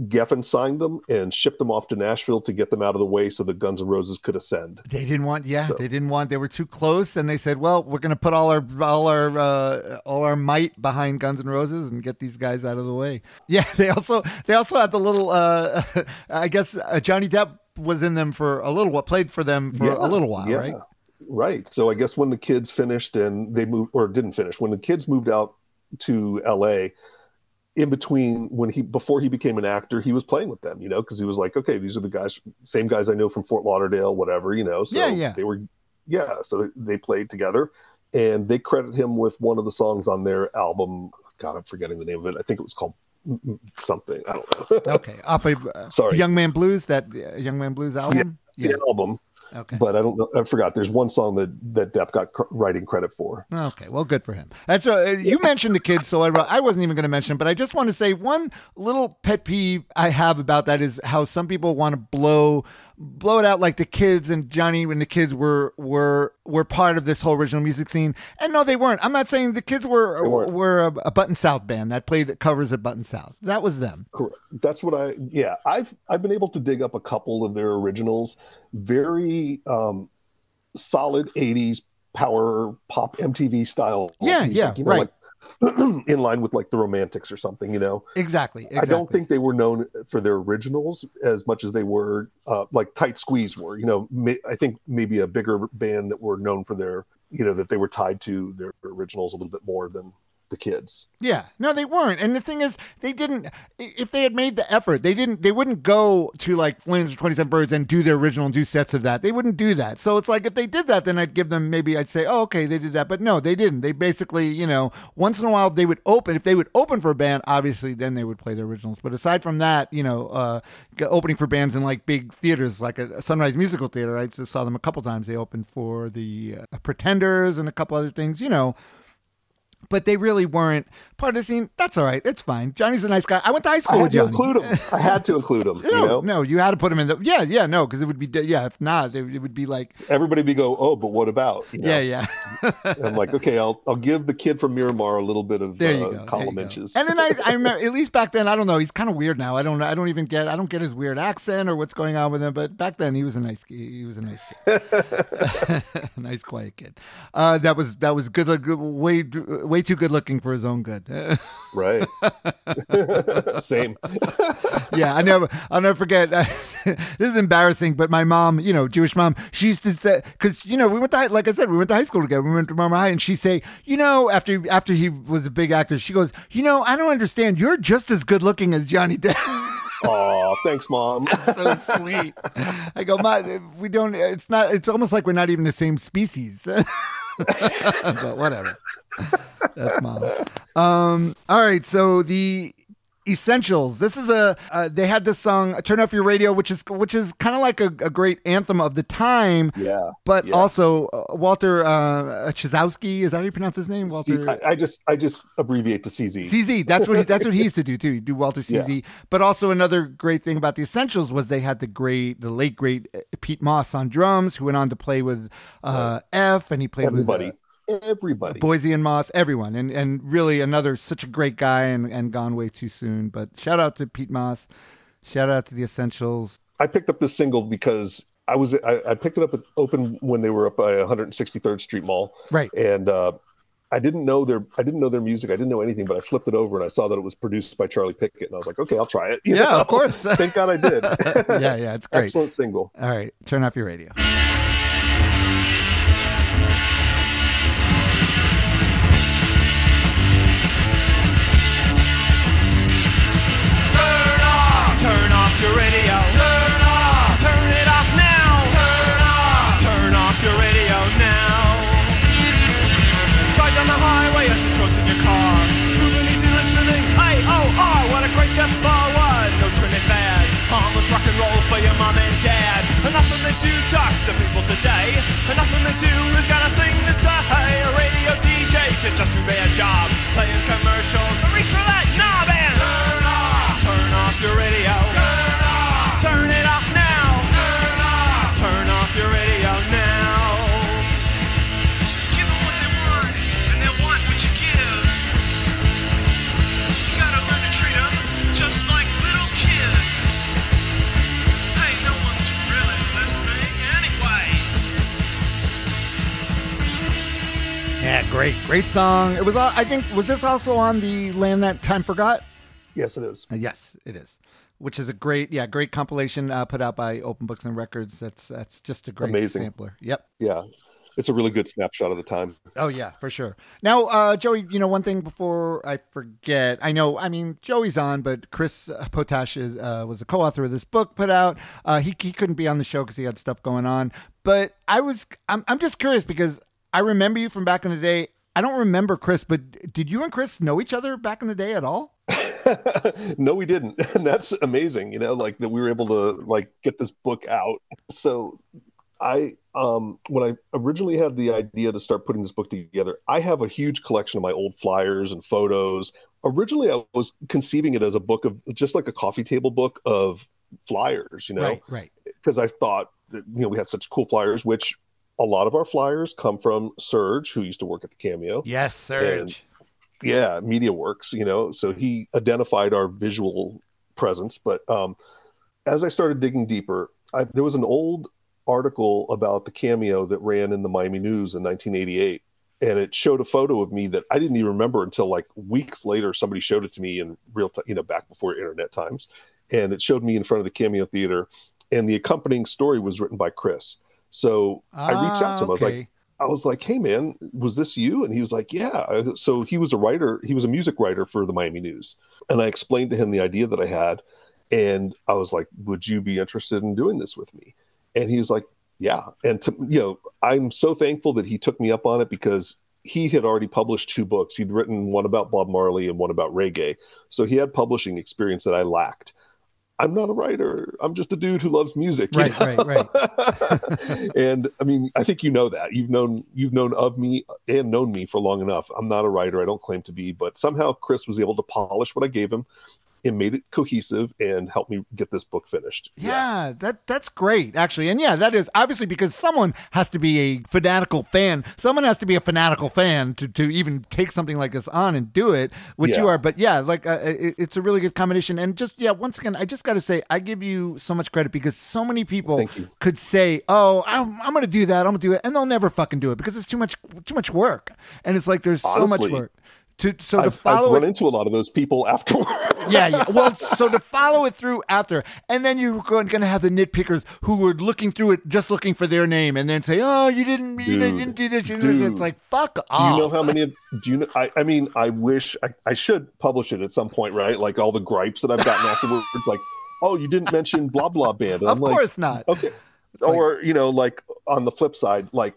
Geffen signed them and shipped them off to Nashville to get them out of the way so the Guns N' Roses could ascend. They didn't want, yeah, So- they didn't want. They were too close, and they said, "Well, we're going to put all our all our uh, all our might behind Guns N' Roses and get these guys out of the way." Yeah, they also they also had the little. Uh, I guess uh, Johnny Depp was in them for a little while, played for them for a little while, yeah, right? Right. So I guess when the kids finished and they moved or didn't finish, when the kids moved out to LA, in between when he before he became an actor, he was playing with them, you know, because he was like, okay, these are the guys, same guys I know from Fort Lauderdale, whatever, you know. So Yeah, yeah. they were, yeah. So they played together, and they credit him with one of the songs on their album. God, I'm forgetting the name of it. I think it was called something. I don't know. Okay, off of uh, Sorry. Young Man Blues, that uh, Young Man Blues album. the album, Okay. but I don't know. I forgot. There's one song that that Depp got cr- writing credit for. Okay, well, good for him. That's uh, a, you mentioned the kids, so I, I wasn't even going to mention, but I just want to say one little pet peeve I have about that is how some people want to blow blow it out like the kids and Johnny when the kids were were were part of this whole original music scene, and no, they weren't. I'm not saying the kids were were a, a Button South band that played covers of Button South. That was them. Correct. That's what I yeah, I've I've been able to dig up a couple of their originals, very um solid 80s power pop MTV style. Yeah, music, yeah, you know, right. like in line with like the Romantics or something, you know. Exactly. exactly. I don't think they were known for their originals as much as they were uh, like Tight Squeeze were. You know, may, I think maybe a bigger band that were known for their, you know, that they were tied to their originals a little bit more than the kids. Yeah, no, they weren't. And the thing is, they didn't. If they had made the effort, they didn't. They wouldn't go to like Flames or Twenty Seven Birds and do their original and do sets of that. They wouldn't do that. So it's like if they did that, then I'd give them maybe I'd say, oh, okay, they did that. But no, they didn't. They basically, you know, once in a while they would open. If they would open for a band, obviously, then they would play the originals. But aside from that, you know, uh, opening for bands in like big theaters, like a Sunrise Musical Theater, I just saw them a couple times. They opened for the uh, Pretenders and a couple other things, you know but they really weren't part of the scene. That's all right. It's fine. Johnny's a nice guy. I went to high I school had with to Johnny. include them. I had to include him. no, you know, no, you had to put him in the. Yeah, yeah, no, because it would be. Yeah, if not, it, it would be like. everybody be go, oh, but what about? You know? Yeah, yeah. I'm like, okay, I'll I'll give the kid from Miramar a little bit of There you uh, go. there column go. inches. And then I, I remember at least back then. I don't know. He's kind of weird now. I don't. know. I don't even get. I don't get his weird accent or what's going on with him. But back then he was a nice. He was a nice kid. nice, quiet kid. Uh, that was that was good. Way way too good looking for his own good. Right. Same. yeah, I never, I'll never forget. this is embarrassing, but my mom, you know, Jewish mom, she used to say, because you know, we went to, high- like I said, we went to high school together. We went to Miramar High, and she say, you know, after after he was a big actor, she goes, you know, I don't understand. You're just as good looking as Johnny Depp. Oh, thanks, mom. so sweet. I go, Ma, we don't. It's not. It's almost like we're not even the same species. but whatever. That's mom's. Um. All right. So the essentials. This is a. Uh, they had this song "Turn Off Your Radio," which is which is kind of like a, a great anthem of the time. Yeah. But yeah. also uh, Walter uh, Chizowski. Is that how you pronounce his name? Walter. I, I just I just abbreviate to CZ. CZ. That's what he, that's what he used to do too. He'd do Walter CZ. But also another great thing about the Essentials was they had the great, the late great uh, Pete Moss on drums, who went on to play with uh, F, and he played Everybody. with Everybody. Boise and Moss, everyone, and and really another such a great guy and and gone way too soon. But shout out to Pete Moss. Shout out to the Essentials. I picked up this single because I was I, I picked it up at open when they were up by 163rd Street Mall, Right. and uh, I didn't know their I didn't know their music. I didn't know anything, but I flipped it over and I saw that it was produced by Charlie Pickett, and I was like, okay, I'll try it. You Yeah, know? of course. Thank God I did. yeah, yeah, it's great. Excellent single. All right, turn off your radio. Turn off great, song. It was. all- I think was this also on the Land That Time Forgot. Yes, it is. Uh, yes, it is. Which is a great, yeah, great compilation uh, put out by Open Books and Records. That's that's just a great Amazing. sampler. Yep. Yeah, it's a really good snapshot of the time. Oh yeah, for sure. Now, uh, Joey, you know one thing before I forget. I know, I mean, Joey's on, but Chris Potash is uh, was the co-author of this book put out. Uh, he he couldn't be on the show because he had stuff going on. But I was, I'm I'm just curious because I remember you from back in the day. I don't remember Chris, but did you and Chris know each other back in the day at all? no, we didn't. And that's amazing, you know, like that we were able to like get this book out. So I um when I originally had the idea to start putting this book together, I have a huge collection of my old flyers and photos. Originally I was conceiving it as a book of just like a coffee table book of flyers, you know, Right, right. because I thought that you know we had such cool flyers, which a lot of our flyers come from Serge, who used to work at the Cameo. Yes, Serge. yeah media works you know so he identified our visual presence. But um as i started digging deeper I, there was an old article about the cameo that ran in the miami news in 1988 and it showed a photo of me that i didn't even remember until like weeks later somebody showed it to me in real time you know back before internet times. And it showed me in front of the cameo theater and the accompanying story was written by chris so i reached out to ah, him i was like. I was like, "Hey, man, was this you?" And he was like, "Yeah." So he was a writer. He was a music writer for the Miami News, and I explained to him the idea that I had, and I was like, "Would you be interested in doing this with me?" And he was like, "Yeah." And to you know, I'm so thankful that he took me up on it because he had already published two books. He'd written one about Bob Marley and one about reggae, so he had publishing experience that I lacked. I'm not a writer. I'm just a dude who loves music. Right, know? right, right. and I mean, I think you know that. You've known you've known of me and known me for long enough. I'm not a writer. I don't claim to be, but somehow Chris was able to polish what I gave him and made it cohesive and helped me get this book finished. Yeah, that that's great actually. And yeah, that is obviously because someone has to be a fanatical fan. Someone has to be a fanatical fan to, to even take something like this on and do it, which you are. But yeah, like uh, it, it's a really good combination. And just yeah, once again, I just got to say I give you so much credit because so many people could say, "Oh, I'm, I'm going to do that. I'm going to do it," and they'll never fucking do it because it's too much too much work. And it's like there's so much work. To, so to I've, I've run it, into a lot of those people afterward. yeah, yeah. Well, so to follow it through after, and then you're going to have the nitpickers who were looking through it, just looking for their name, and then say, "Oh, you didn't, you Dude, didn't do this." You didn't do this." dude. It's like fuck off. Do you know how many? of- Do you know? I, I mean, I wish I, I should publish it at some point, right? Like all the gripes that I've gotten afterwards, like, oh, you didn't mention blah blah band. And of I'm like, course not. okay. like- or you know, like on the flip side, like,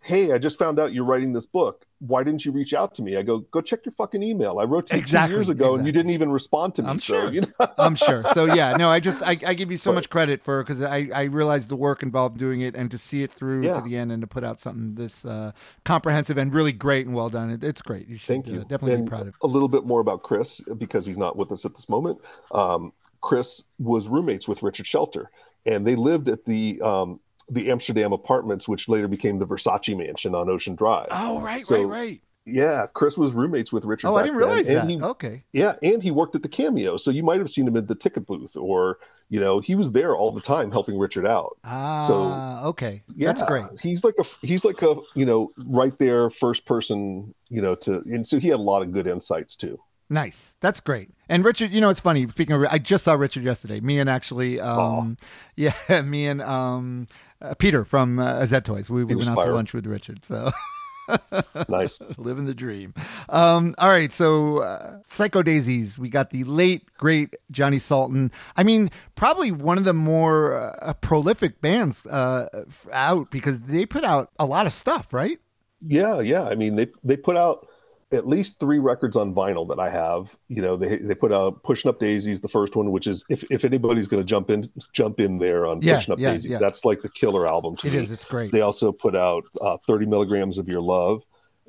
hey, I just found out you're writing this book. Why didn't you reach out to me? I go, go check your fucking email. I wrote to you Exactly, two years ago, and you didn't even respond to me. I'm so, sure. You know, I'm sure. So yeah, no, I just I, I give you so But- much credit for because I I realized the work involved doing it and to see it through Yeah. to the end and to put out something this uh, comprehensive and really great and well done. It, it's great. You should Thank uh, you. definitely and be proud of. it. a little bit more about Chris because he's not with us at this moment. Um, Chris was roommates with Richard Shelter, and they lived at the um, the Amsterdam apartments, which later became the Versace Mansion on Ocean Drive. Oh right, So, right, right. Yeah, Chris was roommates with Richard. Oh, I didn't realize and that. he- okay. yeah, and he worked at the Cameo, so you might have seen him in the ticket booth, or you know, he was there all the time helping Richard out. Ah, so okay. Yeah, That's great. He's like a he's like a you know right there first person you know to and so he had a lot of good insights too. Nice. That's great. And Richard, you know, it's funny. Speaking of, I just saw Richard yesterday. Me and actually, um, yeah, me and um, uh, Peter from uh, Z Toyz. We, we went out to lunch with Richard. So Nice. living the dream. Um, all right. So uh, Psycho Daisies. We got the late great Johnny Salton. I mean, probably one of the more uh, prolific bands uh, out because they put out a lot of stuff, right? Yeah, yeah. I mean, they they put out at least three records on vinyl that I have. You know, they they put out "Pushing Up Daisies," the first one, which is if if anybody's going to jump in, jump in there on Yeah, "Pushing Up yeah, Daisies." yeah. That's like the killer album to It me. is. It's great. They also put out uh, "30 Milligrams of Your Love,"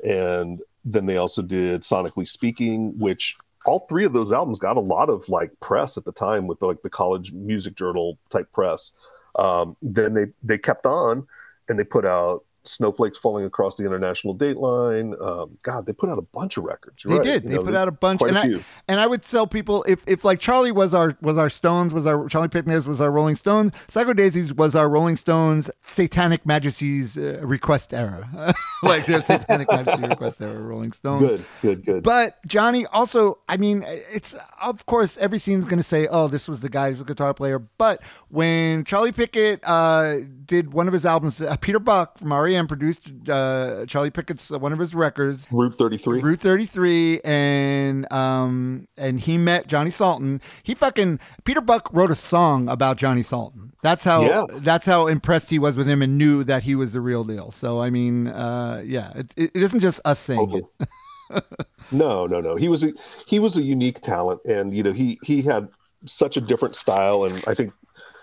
and then they also did "Sonically Speaking," which all three of those albums got a lot of like press at the time with like the college music journal type press. Um, then they they kept on and they put out snowflakes falling across the international dateline um, god they put out a bunch of records You're They right. did. You They know, put out a bunch, and a I and I would tell people if if like Charlie was our was our Stones was our Charlie Pickett was our Rolling Stones, Psycho Daisies was our Rolling Stones Satanic Majesty's uh, request era, like their Satanic Majesty request era, Rolling Stones. good good good But Johnny also, I mean, it's of course every scene's going to say, "Oh, this was the guy who's a guitar player." But when Charlie Pickett uh, did one of his albums, uh, Peter Buck from REM produced uh, Charlie Pickett's uh, one of his records, route 33 Route 33 and um and he met Johnny Salton. He fucking Peter Buck wrote a song about Johnny Salton. That's how Yeah. that's how impressed he was with him and knew that he was the real deal. So I mean, uh yeah, it, it isn't just us saying Totally. it. No, no, no. He was a he was a unique talent, and you know he he had such a different style. And I think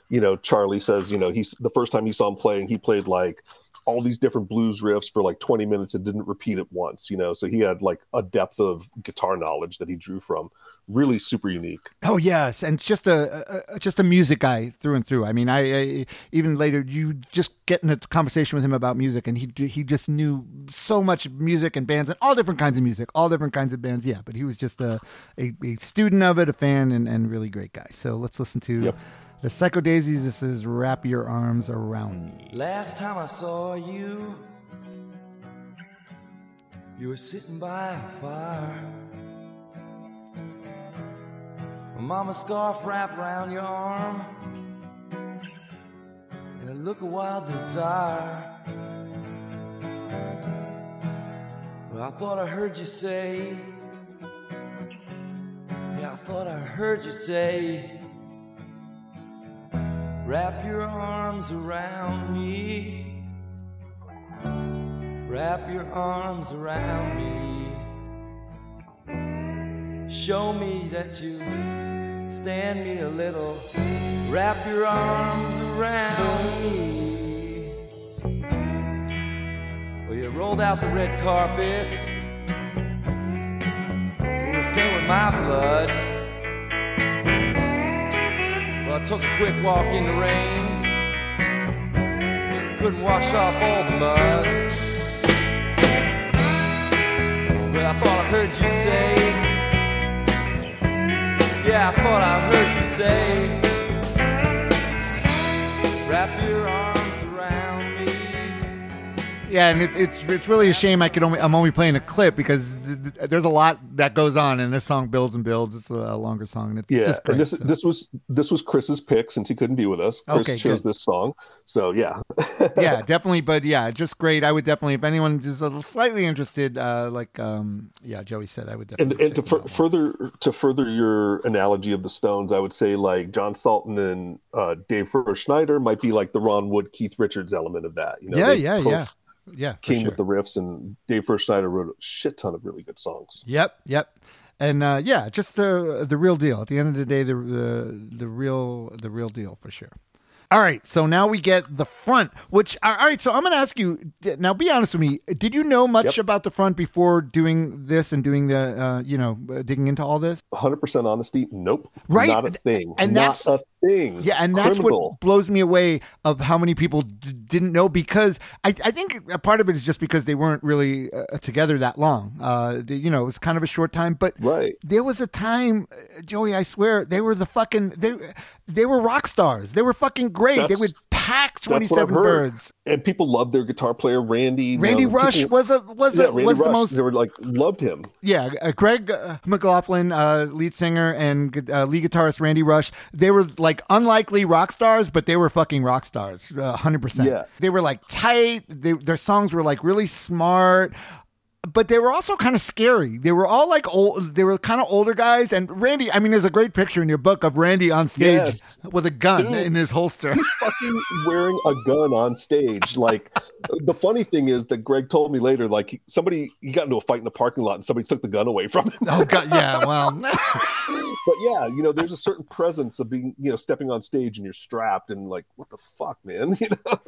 you know Charlie says you know he's the first time he saw him playing, he played like all these different blues riffs for like 20 minutes and didn't repeat it once. You know, so he had like a depth of guitar knowledge that he drew from. Really super unique. Oh yes, and just a, a just a music guy through and through. I mean, I, I even later you just get in a conversation with him about music, and he he just knew so much music and bands and all different kinds of music, all different kinds of bands. Yeah, but he was just a a, a student of it, a fan, and and really great guy. So let's listen to Yep. The Psycho Daisies. This is "Wrap Your Arms Around Me." Last time I saw you, you were sitting by a fire. A mama scarf wrapped around your arm, and a look of wild desire. Well, I thought I heard you say. Yeah, I thought I heard you say. Wrap your arms around me. Wrap your arms around me. Show me that you stand me a little. Wrap your arms around me. Well, you rolled out the red carpet. You were stained with my blood. Well, I took a quick walk in the rain. Couldn't wash off all the mud. But I thought I heard you say. Yeah, I thought I heard you say. Wrap your Yeah, and it, it's it's really a shame I could only I'm only playing a clip because th- th- there's a lot that goes on, and this song builds and builds. It's a, longer song, and it's Yeah, just great. and this so. this was this was Chris's pick since he couldn't be with us. Chris Okay, chose good. this song, so yeah. yeah, definitely. But yeah, just great. I would definitely, if anyone is a little slightly interested, uh, like um, yeah, Joey said, I would definitely. and to them out. further to further your analogy of the Stones, I would say like John Salton and uh, Dave Schneider might be like the Ron Wood Keith Richards element of that. You know, yeah, yeah, both yeah, yeah. Came sure. with the riffs, and Dave Fro Schneider wrote a shit ton of really good songs. Yep, yep. And uh, yeah, just the the real deal. At the end of the day, the the the real the real deal for sure. All right, so now we get the front. Which all right, so I'm going to ask you now. Be honest with me. Did you know much Yep. about the front before doing this and doing the uh, you know digging into all this? 100% honesty, nope, Right, not a thing, and not that's- a thing. Yeah, and that's Criminal. what blows me away of how many people d- didn't know because I, I think a part of it is just because they weren't really uh, together that long. Uh, the- you know, it was kind of a short time, but right. there was a time, uh, Joey, I swear, they were the fucking they they were rock stars. They were fucking great. That's- they would pack That's what twenty I've seven heard. birds. And people loved their guitar player Randy. Randy Rush people- was a was yeah, a Randy was Rush. the most They were like loved him. yeah, uh, Greg uh, McLaughlin, uh, lead singer, and uh, lead guitarist Randy Rush. They were like unlikely rock stars, but they were fucking rock stars, uh, hundred percent. Yeah. they were like tight. They, their songs were like really smart. But they were also kind of scary. They were all like old. They were kind of older guys. And Randy, I mean, there's a great picture in your book of Randy on stage Yes. with a gun Dude. in his holster. He's fucking wearing a gun on stage. Like the funny thing is that Greg told me later, like somebody he got into a fight in the parking lot and somebody took the gun away from him. oh god, yeah. Well, but yeah, you know, there's a certain presence of being, you know, stepping on stage and you're strapped and like, what the fuck, man? You know?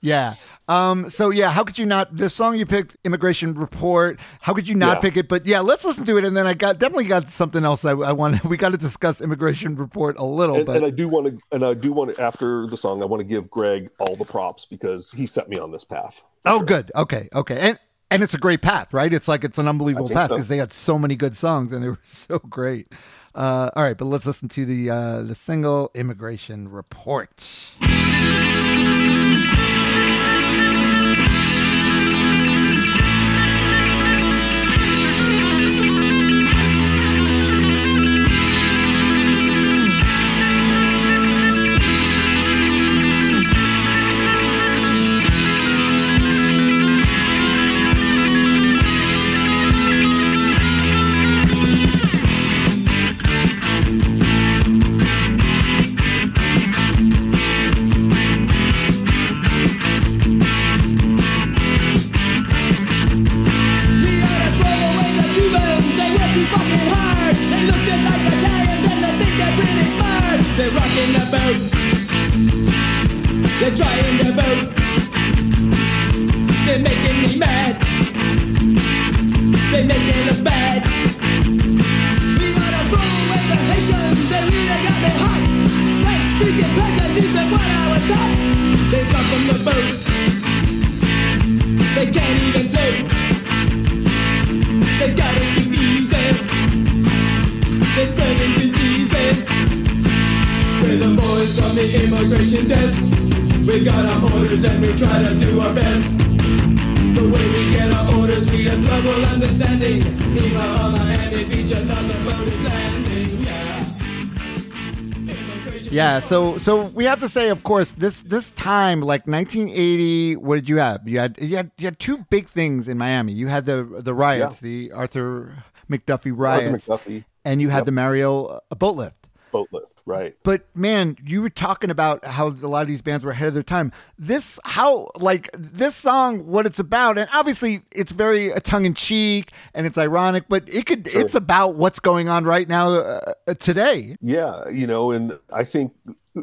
Yeah. Um, so yeah, how could you not the song you picked, Immigration Report, how could you not Yeah. pick it? But yeah, let's listen to it and then I got definitely got something else I, I want we gotta discuss Immigration Report a little, And, but and I do want to, and I do want to, after the song, I want to give Greg all the props because he set me on this path. Oh good. Okay, okay. And and it's a great path, right? It's like it's an unbelievable path so. because they had so many good songs and they were so great. Uh, all right, but let's listen to the uh, the single Immigration Report. Diseases. We're the boys from the immigration desk. We got our orders and we try to do our best. The way we get our orders, we have trouble understanding. Meanwhile, on Miami Beach, another boat landing. Yeah. Yeah, so so we have to say, of course, this this time, like 1980, what did you have? You had you had you had two big things in Miami. You had the the riots, the Arthur McDuffie riots, McDuffie. and you had Yep. the Mariel uh, boat lift. Boat lift, right? But man, you were talking about how a lot of these bands were ahead of their time. This, how, like, this song, what it's about, and obviously it's very uh, tongue in cheek and it's ironic, but it could, Sure. it's about what's going on right now uh, uh, today. Yeah, you know, and I think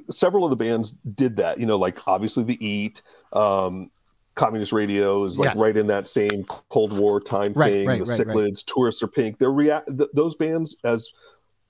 several of the bands did that. You know, like obviously the Eat, um, Communist Radio is like Yeah. right in that same Cold War time Right, thing. right, the right. Cichlids, Tourists are Pink. They're react. Th- those bands as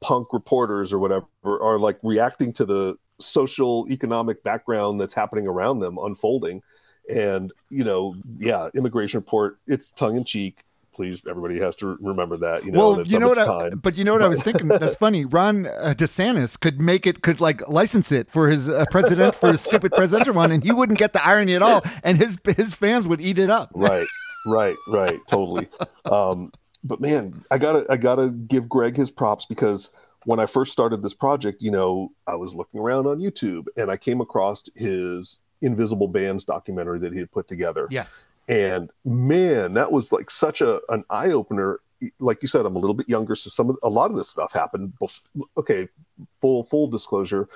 punk reporters or whatever are like reacting to the social economic background that's happening around them unfolding. And you know, yeah, Immigration Report. It's tongue in cheek. Please, everybody has to remember that. You know, well, you know what? I, but you know what I was thinking? That's funny. Ron uh, DeSantis could make it, could like license it for his uh, president for his stupid presidential one, and he wouldn't get the irony at all, and his his fans would eat it up. right right right totally um but man i gotta i gotta give greg his props because when i first started this project you know i was looking around on youtube and i came across his invisible bands documentary that he had put together. Yes. and man that was like such a an eye-opener. Like you said i'm a little bit younger so some of a lot of this stuff happened bef- okay full full disclosure.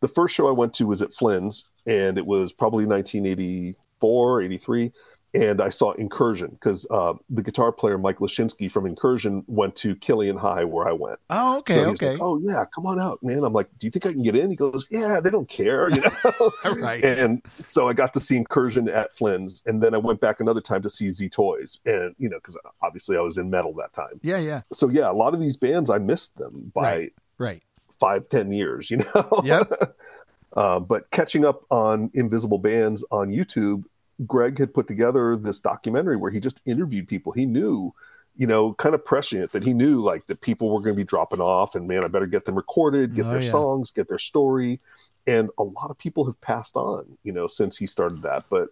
The first show i went to was at flynn's and it was probably 1984 83 and i saw incursion because uh, the guitar player mike lashinsky from incursion went to killian high where i went Oh, okay, so he's okay. like, oh yeah come on out man i'm like do you think i can get in he goes yeah they don't care you know right. and so I got to see Incursion at Flynn's, and then I went back another time to see Z Toyz, and you know, because obviously I was in metal that time. Yeah, yeah. So yeah, a lot of these bands I missed them by Right. Right. five, ten years, you know. Yep. uh, but catching up on Invisible Bands on YouTube, Greg had put together this documentary where he just interviewed people he knew, you know, kind of prescient that he knew like that people were going to be dropping off, and man, I better get them recorded, get Oh, their yeah. songs, get their story. And a lot of people have passed on, you know, since he started that. But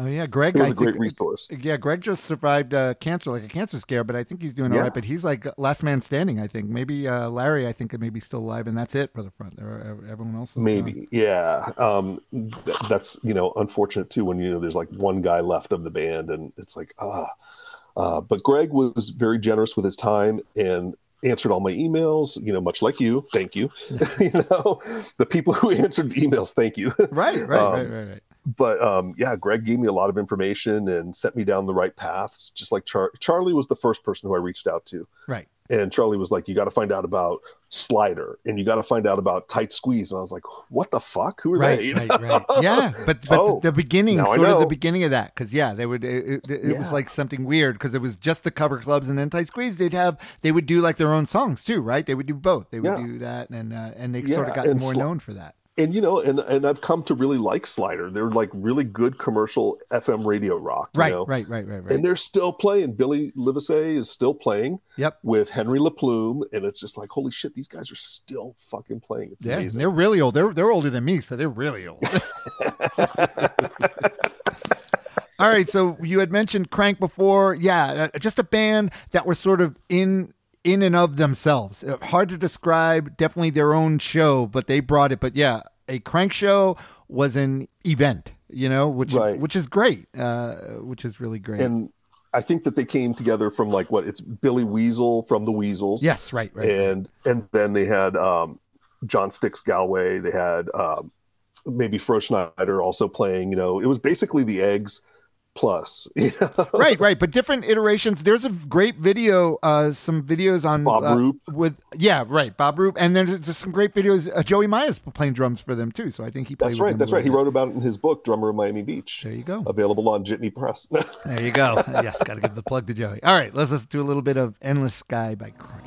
Oh yeah, Greg. it was I a great resource. Yeah, Greg just survived uh, cancer, like a cancer scare, but I think he's doing all Yeah. right. But he's like last man standing. I think maybe uh, Larry. I think maybe still alive, and that's it for the front. There, are- everyone else is gone. Maybe, yeah. Um, th- that's you know unfortunate too when you know there's like one guy left of the band, and it's like ah. Uh, but Greg was very generous with his time and answered all my emails. You know, much like you. Thank you. you know, the people who answered the emails. Thank you. Right, right, Um, right, right, right. But um, yeah, Greg gave me a lot of information and set me down the right paths. Just like Char- Charlie was the first person who I reached out to. Right. And Charlie was like, "You got to find out about Slider, and you got to find out about Tight Squeeze." And I was like, "What the fuck? Who are Right, they?" You right, know? right. Yeah, but but Oh, the, beginning, sort of the beginning of that, because yeah, they would. It, it, it was like something weird because it was just the cover clubs, and then Tight Squeeze. They'd have they would do like their own songs too, right? They would do both. They would Yeah. do that, and uh, and they sort of got more known for that. And you know, and and I've come to really like Slider. They're like really good commercial FM radio rock. you Right, know? right, right, right, right. And they're still playing. Billy Livesey is still playing Yep. with Henry LaPlume, and it's just like, holy shit, these guys are still fucking playing. It's Yeah, amazing. they're really old. They're they're older than me, so they're really old. All right, so you had mentioned Crank before. Yeah, uh, just a band that were sort of in in and of themselves. Uh, Hard to describe. Definitely their own show, but they brought it. But yeah, a Crank show was an event, you know, which Right. which is great. Uh, which is really great. and I think that they came together from like what it's Billy Weasel from the Weasels. yes, right, right. and and then they had um, John Sticks Galway. They had um, maybe Fro Schneider also playing. You know, it was basically the Eggs plus. You know? right, right, but different iterations. There's a great video, uh, some videos on Bob uh, Roop. with yeah, right, Bob Roop, and there's just some great videos. Uh, Joey Maya's playing drums for them too, so I think he played. That's right. That's right. He wrote about it in his book, Drummer of Miami Beach. There you go. Available on Jitney Press. There you go. yes, got to give the plug to Joey. All right, let's listen to a little bit of "Endless Sky" by Crank.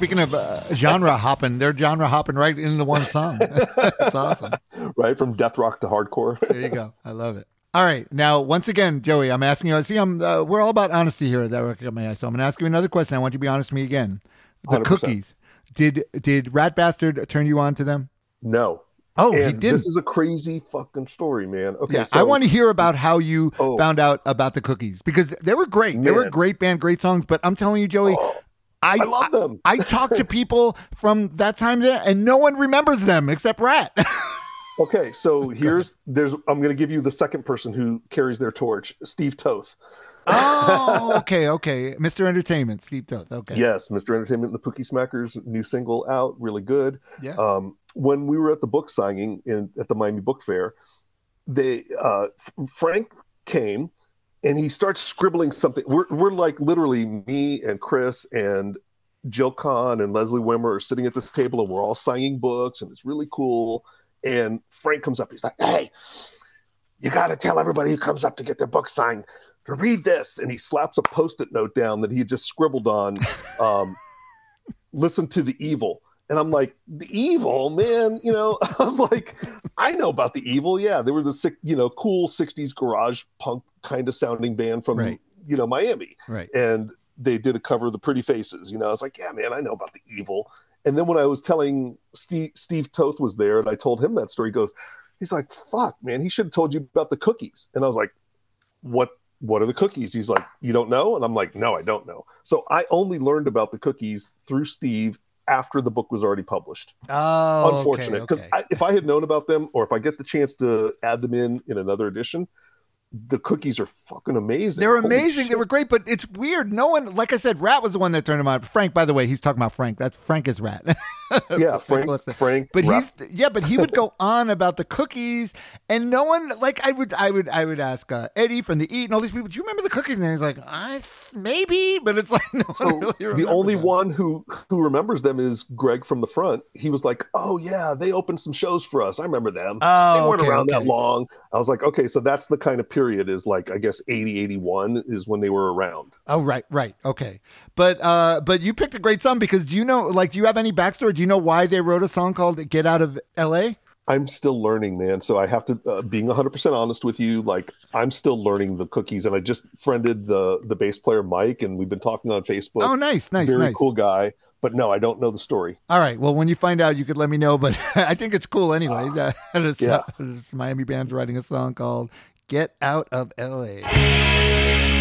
Speaking of uh, genre hopping, they're genre hopping right into one song. That's awesome. right from death rock to hardcore. There you go. I love it. All right. Now, once again, Joey, I'm asking you. See, I'm uh, we're all about honesty here at that record my So I'm going to ask you another question. I want you to be honest with me again. The 100%. cookies. Did did Rat Bastard turn you on to them? no. Oh, he didn't. this is a crazy fucking story, man. Okay, Yeah, so I want to hear about how you Oh. found out about the cookies because they were great. They were a great band, great songs. But I'm telling you, Joey, I, I love them. I, talked to people from that time there, and no one remembers them except Rat. Okay, so here's there's I'm going to give you the second person who carries their torch, Steve Toth. oh, okay, okay. Mr. Entertainment, Steve Toth. Okay. Yes, Mr. Entertainment the Pookie Smackers new single out, really good. Yeah. Um, when we were at the book signing in at the Miami Book Fair, they uh, Frank came and he starts scribbling something. We're we're like literally me and Chris and Jill Kahn and Leslie Wimmer are sitting at this table and we're all signing books and it's really cool. And Frank comes up, he's like, "Hey, you got to tell everybody who comes up to get their book signed to read this." And he slaps a post-it note down that he had just scribbled on. Um, listen to the evil. And I'm like, the evil, man. You know, I was like, I know about the evil. Yeah, they were the sick, you know, cool '60s garage punk kind of sounding band from Right. you know Miami, Right. and they did a cover of the Pretty Faces. You know, I was like, yeah, man, I know about the evil. And then when I was telling Steve, Steve Toth was there, and I told him that story, he goes, he's like, fuck, man, he should have told you about the cookies. And I was like, what? What are the cookies? He's like, you don't know, and I'm like, no, I don't know. So I only learned about the cookies through Steve after the book was already published. Oh, Unfortunate, because okay, okay. if I had known about them, or if I get the chance to add them in in another edition, the cookies are fucking amazing. They're amazing. They were great, but it's weird. No one, like I said, Rat was the one that turned him on. Frank, by the way, he's talking about Frank. That's Frank is Rat. yeah, Frank, Frank, But Rap- he's yeah, but he would go on about the cookies, and no one like I would I would I would ask uh, Eddie from the Eat and all these people. Do you remember the cookies? And he's like, I maybe, but it's like no so really the only them. one who who remembers them is Greg from the front. He was like, "Oh yeah, they opened some shows for us. I remember them. Oh, they weren't okay, around that long." I was like, "Okay, so that's the kind of period is like I guess 80 81 is when they were around." Oh right, right, okay. But uh, but you picked a great song because do you know like do you have any backstory? Do you know why they wrote a song called "Get Out of L.A"? I'm still learning, man. So I have to uh, being 100% honest with you, like I'm still learning the cookies and I just friended the the bass player Mike and we've been talking on Facebook. Oh, nice, nice, Very nice. cool guy, but no, I don't know the story. All right. Well, when you find out, you could let me know. But I think it's cool anyway. That it's, Yeah. it's Miami band's writing a song called "Get Out of L.A."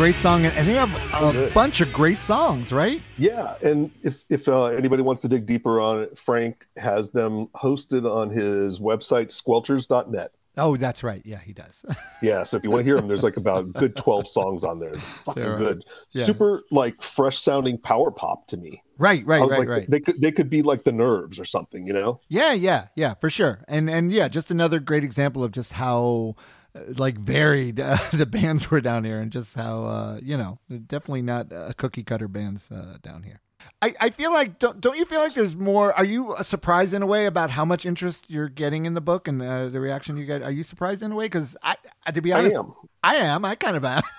great song, and they have a good. bunch of great songs, right? Yeah, and if if uh, anybody wants to dig deeper on it, Frank has them hosted on his website squelchers.net. Oh, that's right. Yeah, he does. Yeah, so if you want to hear them, there's like about a good 12 songs on there. Fucking They're, good. yeah. Super like fresh sounding power pop to me. right, right, I was right, like right. they could they could be like the nerves or something, you know? Yeah, yeah, yeah, for sure. And and yeah, just another great example of just how like varied uh, the bands were down here, and just how uh, you know definitely not uh, cookie cutter bands uh, down here. I, I feel like don't don't you feel like there's more? Are you surprised in a way about how much interest you're getting in the book and uh, the reaction you get? Are you surprised in a way? Because I, I, to be I honest, am. I am. I kind of am.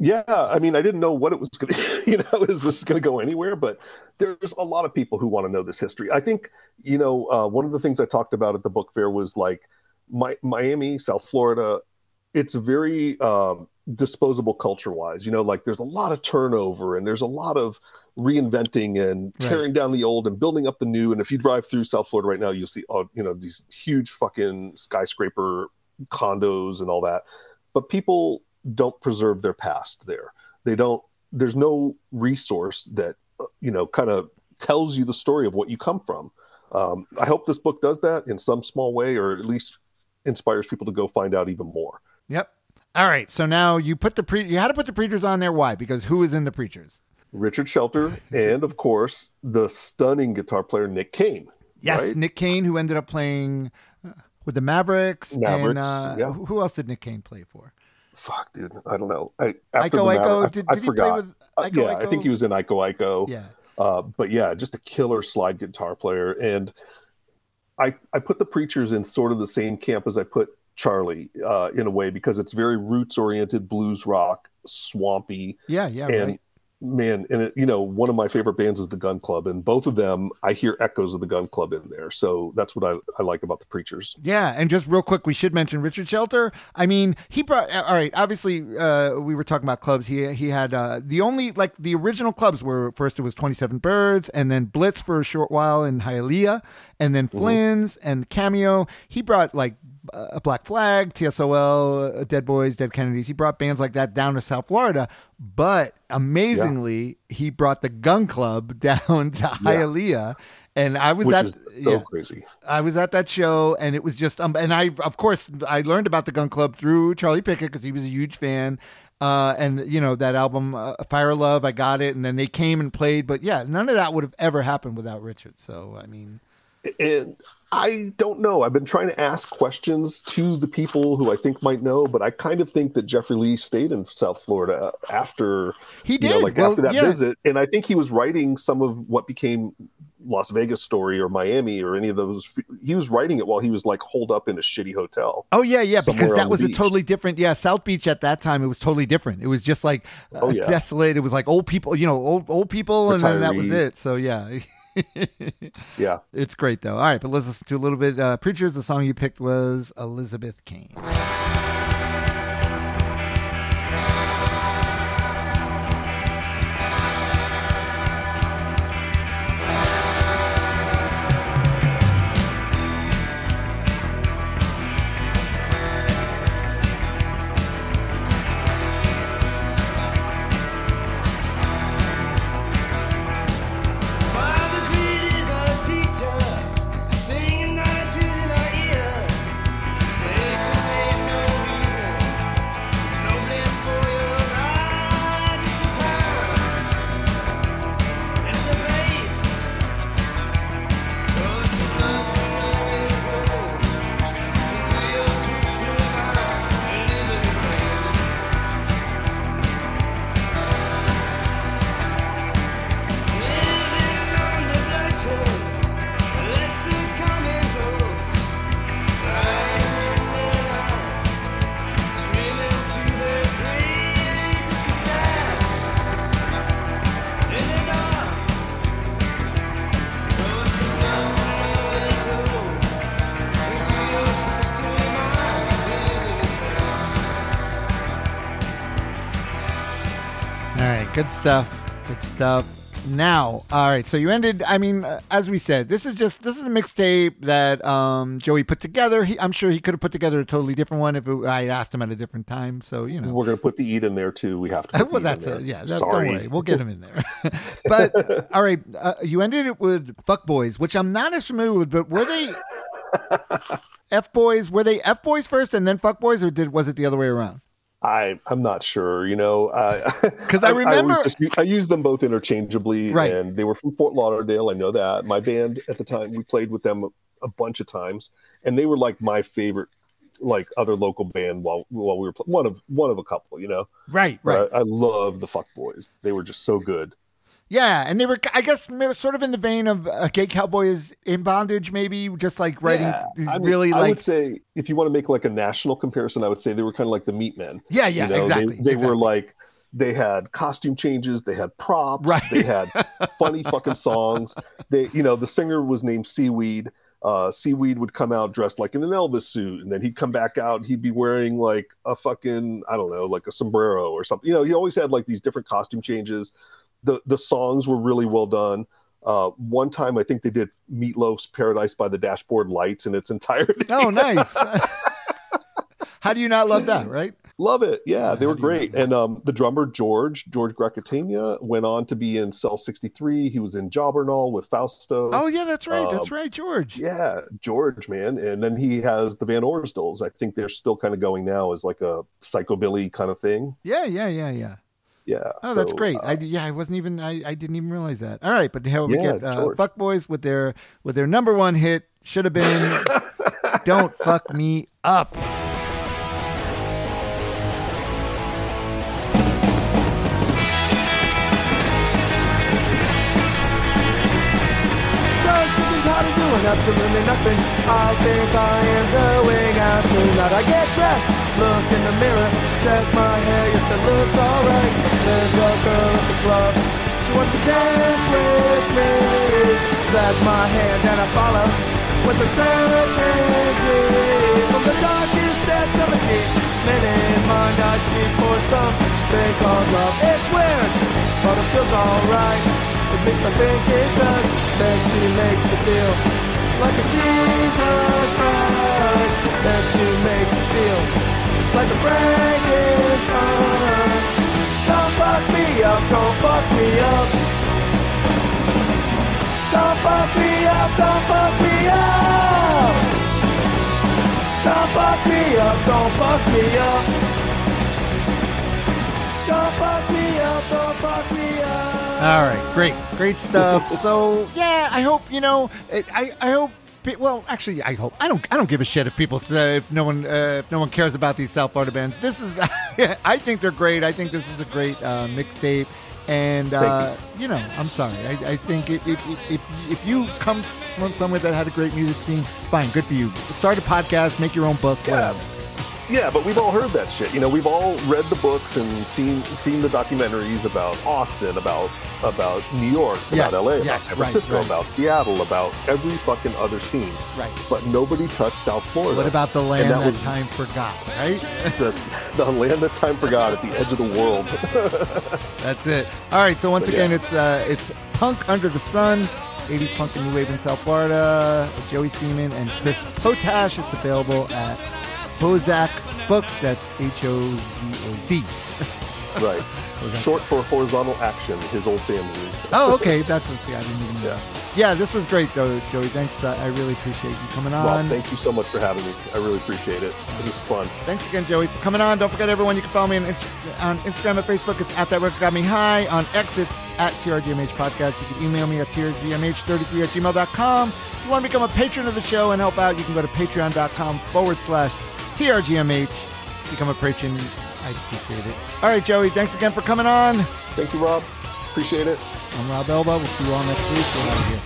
Yeah, I mean, I didn't know what it was going to, you know, is this going to go anywhere? But there's a lot of people who want to know this history. I think, you know, uh, one of the things I talked about at the book fair was like my, Miami, South Florida. It's very um, disposable culture wise. You know, like there's a lot of turnover and there's a lot of reinventing and Right. tearing down the old and building up the new. And if you drive through South Florida right now, you'll see, uh, you know, these huge fucking skyscraper condos and all that. But people don't preserve their past there. They don't. There's no resource that uh, you know kind of tells you the story of what you come from. Um, I hope this book does that in some small way, or at least inspires people to go find out even more. Yep. All right. So now you put the pre you had to put the preachers on there. Why? Because who is in the preachers? Richard Shelter, and of course the stunning guitar player Nick Kane. Yes, right? Nick Kane, who ended up playing uh, with the Mavericks. and Mavericks, uh, yeah. who else did Nick Kane play for? Fuck, dude, I don't know. I, after the Maver- Iko. I- Did, I, did he play forgot. with Uh, Iko yeah, I think he was in Iko Iko. Yeah. Uh, but yeah, just a killer slide guitar player. And I I put the preachers in sort of the same camp as I put Charlie uh, in a way because it's very roots oriented blues rock, swampy, Yeah. Yeah. and right. Man, and it, you know one of my favorite bands is the Gun Club, and both of them I hear echoes of the Gun Club in there. So that's what I, I like about the preachers. Yeah, and just real quick, we should mention Richard Shelter. I mean, he brought. All right, obviously, uh, we were talking about clubs. He he had uh, the only like the original clubs were first it was Twenty Seven Birds, and then Blitz for a short while in Hialeah, and then Flynn's and Cameo. He brought like a Black Flag, TSOL, uh, Dead Boys, Dead Kennedys. He brought bands like that down to South Florida, but amazingly, he brought the Gun Club down to Hialeah. And I was Which at so yeah. crazy. I was at that show, and it was just um, and I of course I learned about the Gun Club through Charlie Pickett because he was a huge fan. Uh, and you know that album uh, Fire Love, I got it, and then they came and played. But yeah, none of that would have ever happened without Richard. So I mean, and I don't know. I've been trying to ask questions to the people who I think might know, but I kind of think that Jeffrey Lee stayed in South Florida after he you did know, like well, after that yeah. visit, and I think he was writing some of what became Las Vegas story or Miami or any of those. He was writing it while he was like holed up in a shitty hotel. Oh yeah, yeah, because that was a totally different. Yeah, South Beach at that time it was totally different. It was just like uh, Oh, yeah. desolate. It was like old people, you know, old old people, and then that was it. So yeah. Yeah, It's great though. All right, but let's listen to a little bit. Uh, Preachers, the song you picked was Elizabeth Caine. Good stuff. Good stuff. Now, all right. So you ended. I mean, uh, as we said, this is just this is a mixtape that um, Joey put together. He, I'm sure he could have put together a totally different one if it, I asked him at a different time. So you know, we're gonna put the eat in there too. We have to. Put well, that's it. Yeah, that, Sorry. don't worry. We'll get him in there. but uh, all right, uh, you ended it with "fuck boys," which I'm not as familiar with. But were they f boys? Were they f boys first and then fuck boys, or did was it the other way around? I I'm not sure. You know, because I remember- I, just, I used them both interchangeably, Right. and they were from Fort Lauderdale. I know that my band at the time we played with them a, a bunch of times, and they were like my favorite, like other local band while while we were pl- one of one of a couple. You know, Right, right. I, I love the Fuck Boys. They were just so good. Yeah, and they were, I guess, sort of in the vein of a gay cowboy is in bondage, maybe just like writing Yeah, these I mean, really I like. would say if you want to make like a national comparison, I would say they were kind of like the Meat Men. Yeah, yeah, You know, exactly. They, they were like they had costume changes, they had props, Right. they had funny fucking songs. They, you know, the singer was named Seaweed. Uh, Seaweed would come out dressed like in an Elvis suit, and then he'd come back out. and He'd be wearing like a fucking, I don't know, like a sombrero or something. You know, he always had like these different costume changes. The the songs were really well done. Uh, one time, I think they did Meatloaf's "Paradise by the Dashboard Lights" in its entirety. Oh, nice. How do you not love that, right? Love it. Yeah, they were great. And um, the drummer George George Grecatania went on to be in Cell 63. He was in Jobbernall with Fausto. Oh, yeah, that's right. That's Um, right, George. Yeah, George, man. And then he has the Van Orsdals. I think they're still kind of going now as like a psychobilly kind of thing. Yeah, yeah, yeah, yeah. Yeah. Oh, that's great. uh, I yeah, I wasn't even I, I didn't even realize that. All right, but here we Yeah, get uh, Fuck Boys with their with their number one hit should have been "Don't Fuck Me Up." So sick and tired of doing absolutely nothing. I think I am going out tonight. I get dressed, look in the mirror, check my hair, yes, it looks alright. There's a girl at the club. She wants to dance with me. Grabs my hand and I follow with a certainty. From the darkest depths of a deep minute mind, I speak for something called love. It's weird, but it feels alright. At least I think it does. Then she makes me feel like a Jesus Christ. Then she makes me feel like a Frankenstein. Don't fuck me up, don't fuck me up. Don't fuck me up, don't fuck me up. Don't fuck me up, don't fuck me up. Don't fuck me up, don't fuck me up. All right, great, great stuff. so yeah, I hope you know. I I hope. Well, actually, I hope I don't. I don't give a shit if people uh, if no one uh, if no one cares about these South Florida bands. This is. I think they're great. I think this is a great uh, mixtape. And uh, you. know, I'm sorry. I, I think if, if, if if you come from somewhere that had a great music scene, fine, good for you. Start a podcast, make your own book, whatever. Yeah, but we've all heard that shit. You know, we've all read the books and seen seen the documentaries about Austin, about about New York, Yes, about LA, about yes, San right, Francisco, right. about Seattle, about every fucking other scene. Right. But nobody touched South Florida. What about the land And that, that was time forgot? Right. the, the land that time forgot at the edge of the world? That's it. All right. So once But again, yeah. it's uh, it's Punk Under the Sun, 80s Punk and New Wave in South Florida. Joey Seeman and Chris Potash. It's available at Hozac Books. That's H O Z A C. right. Short for horizontal action. His old family. Oh, okay. That's a see. I didn't even. Yeah. Yeah, this was great though, Joey. Thanks. Uh, I really appreciate you coming on. Rob, thank you so much for having me. I really appreciate it. This is fun. Thanks again, Joey, for coming on. Don't forget, everyone, you can follow me on, Insta- on Instagram and Facebook. It's at that record got me high. On X, it's at TRGMH Podcast. You can email me at TRGMH33 at gmail.com. If you want to become a patron of the show and help out, you can go to patreon.com forward slash TRGMH. Become a patron. I appreciate it. All right, Joey, thanks again for coming on. Thank you, Rob. Appreciate it. I'm Rob Elba. We'll see you all next week. We're out of here.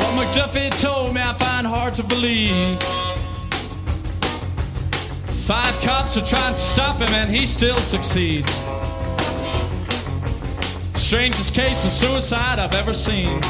What McDuffie told me I find hard to believe. Five cops are trying to stop him and he still succeeds. Strangest case of suicide I've ever seen.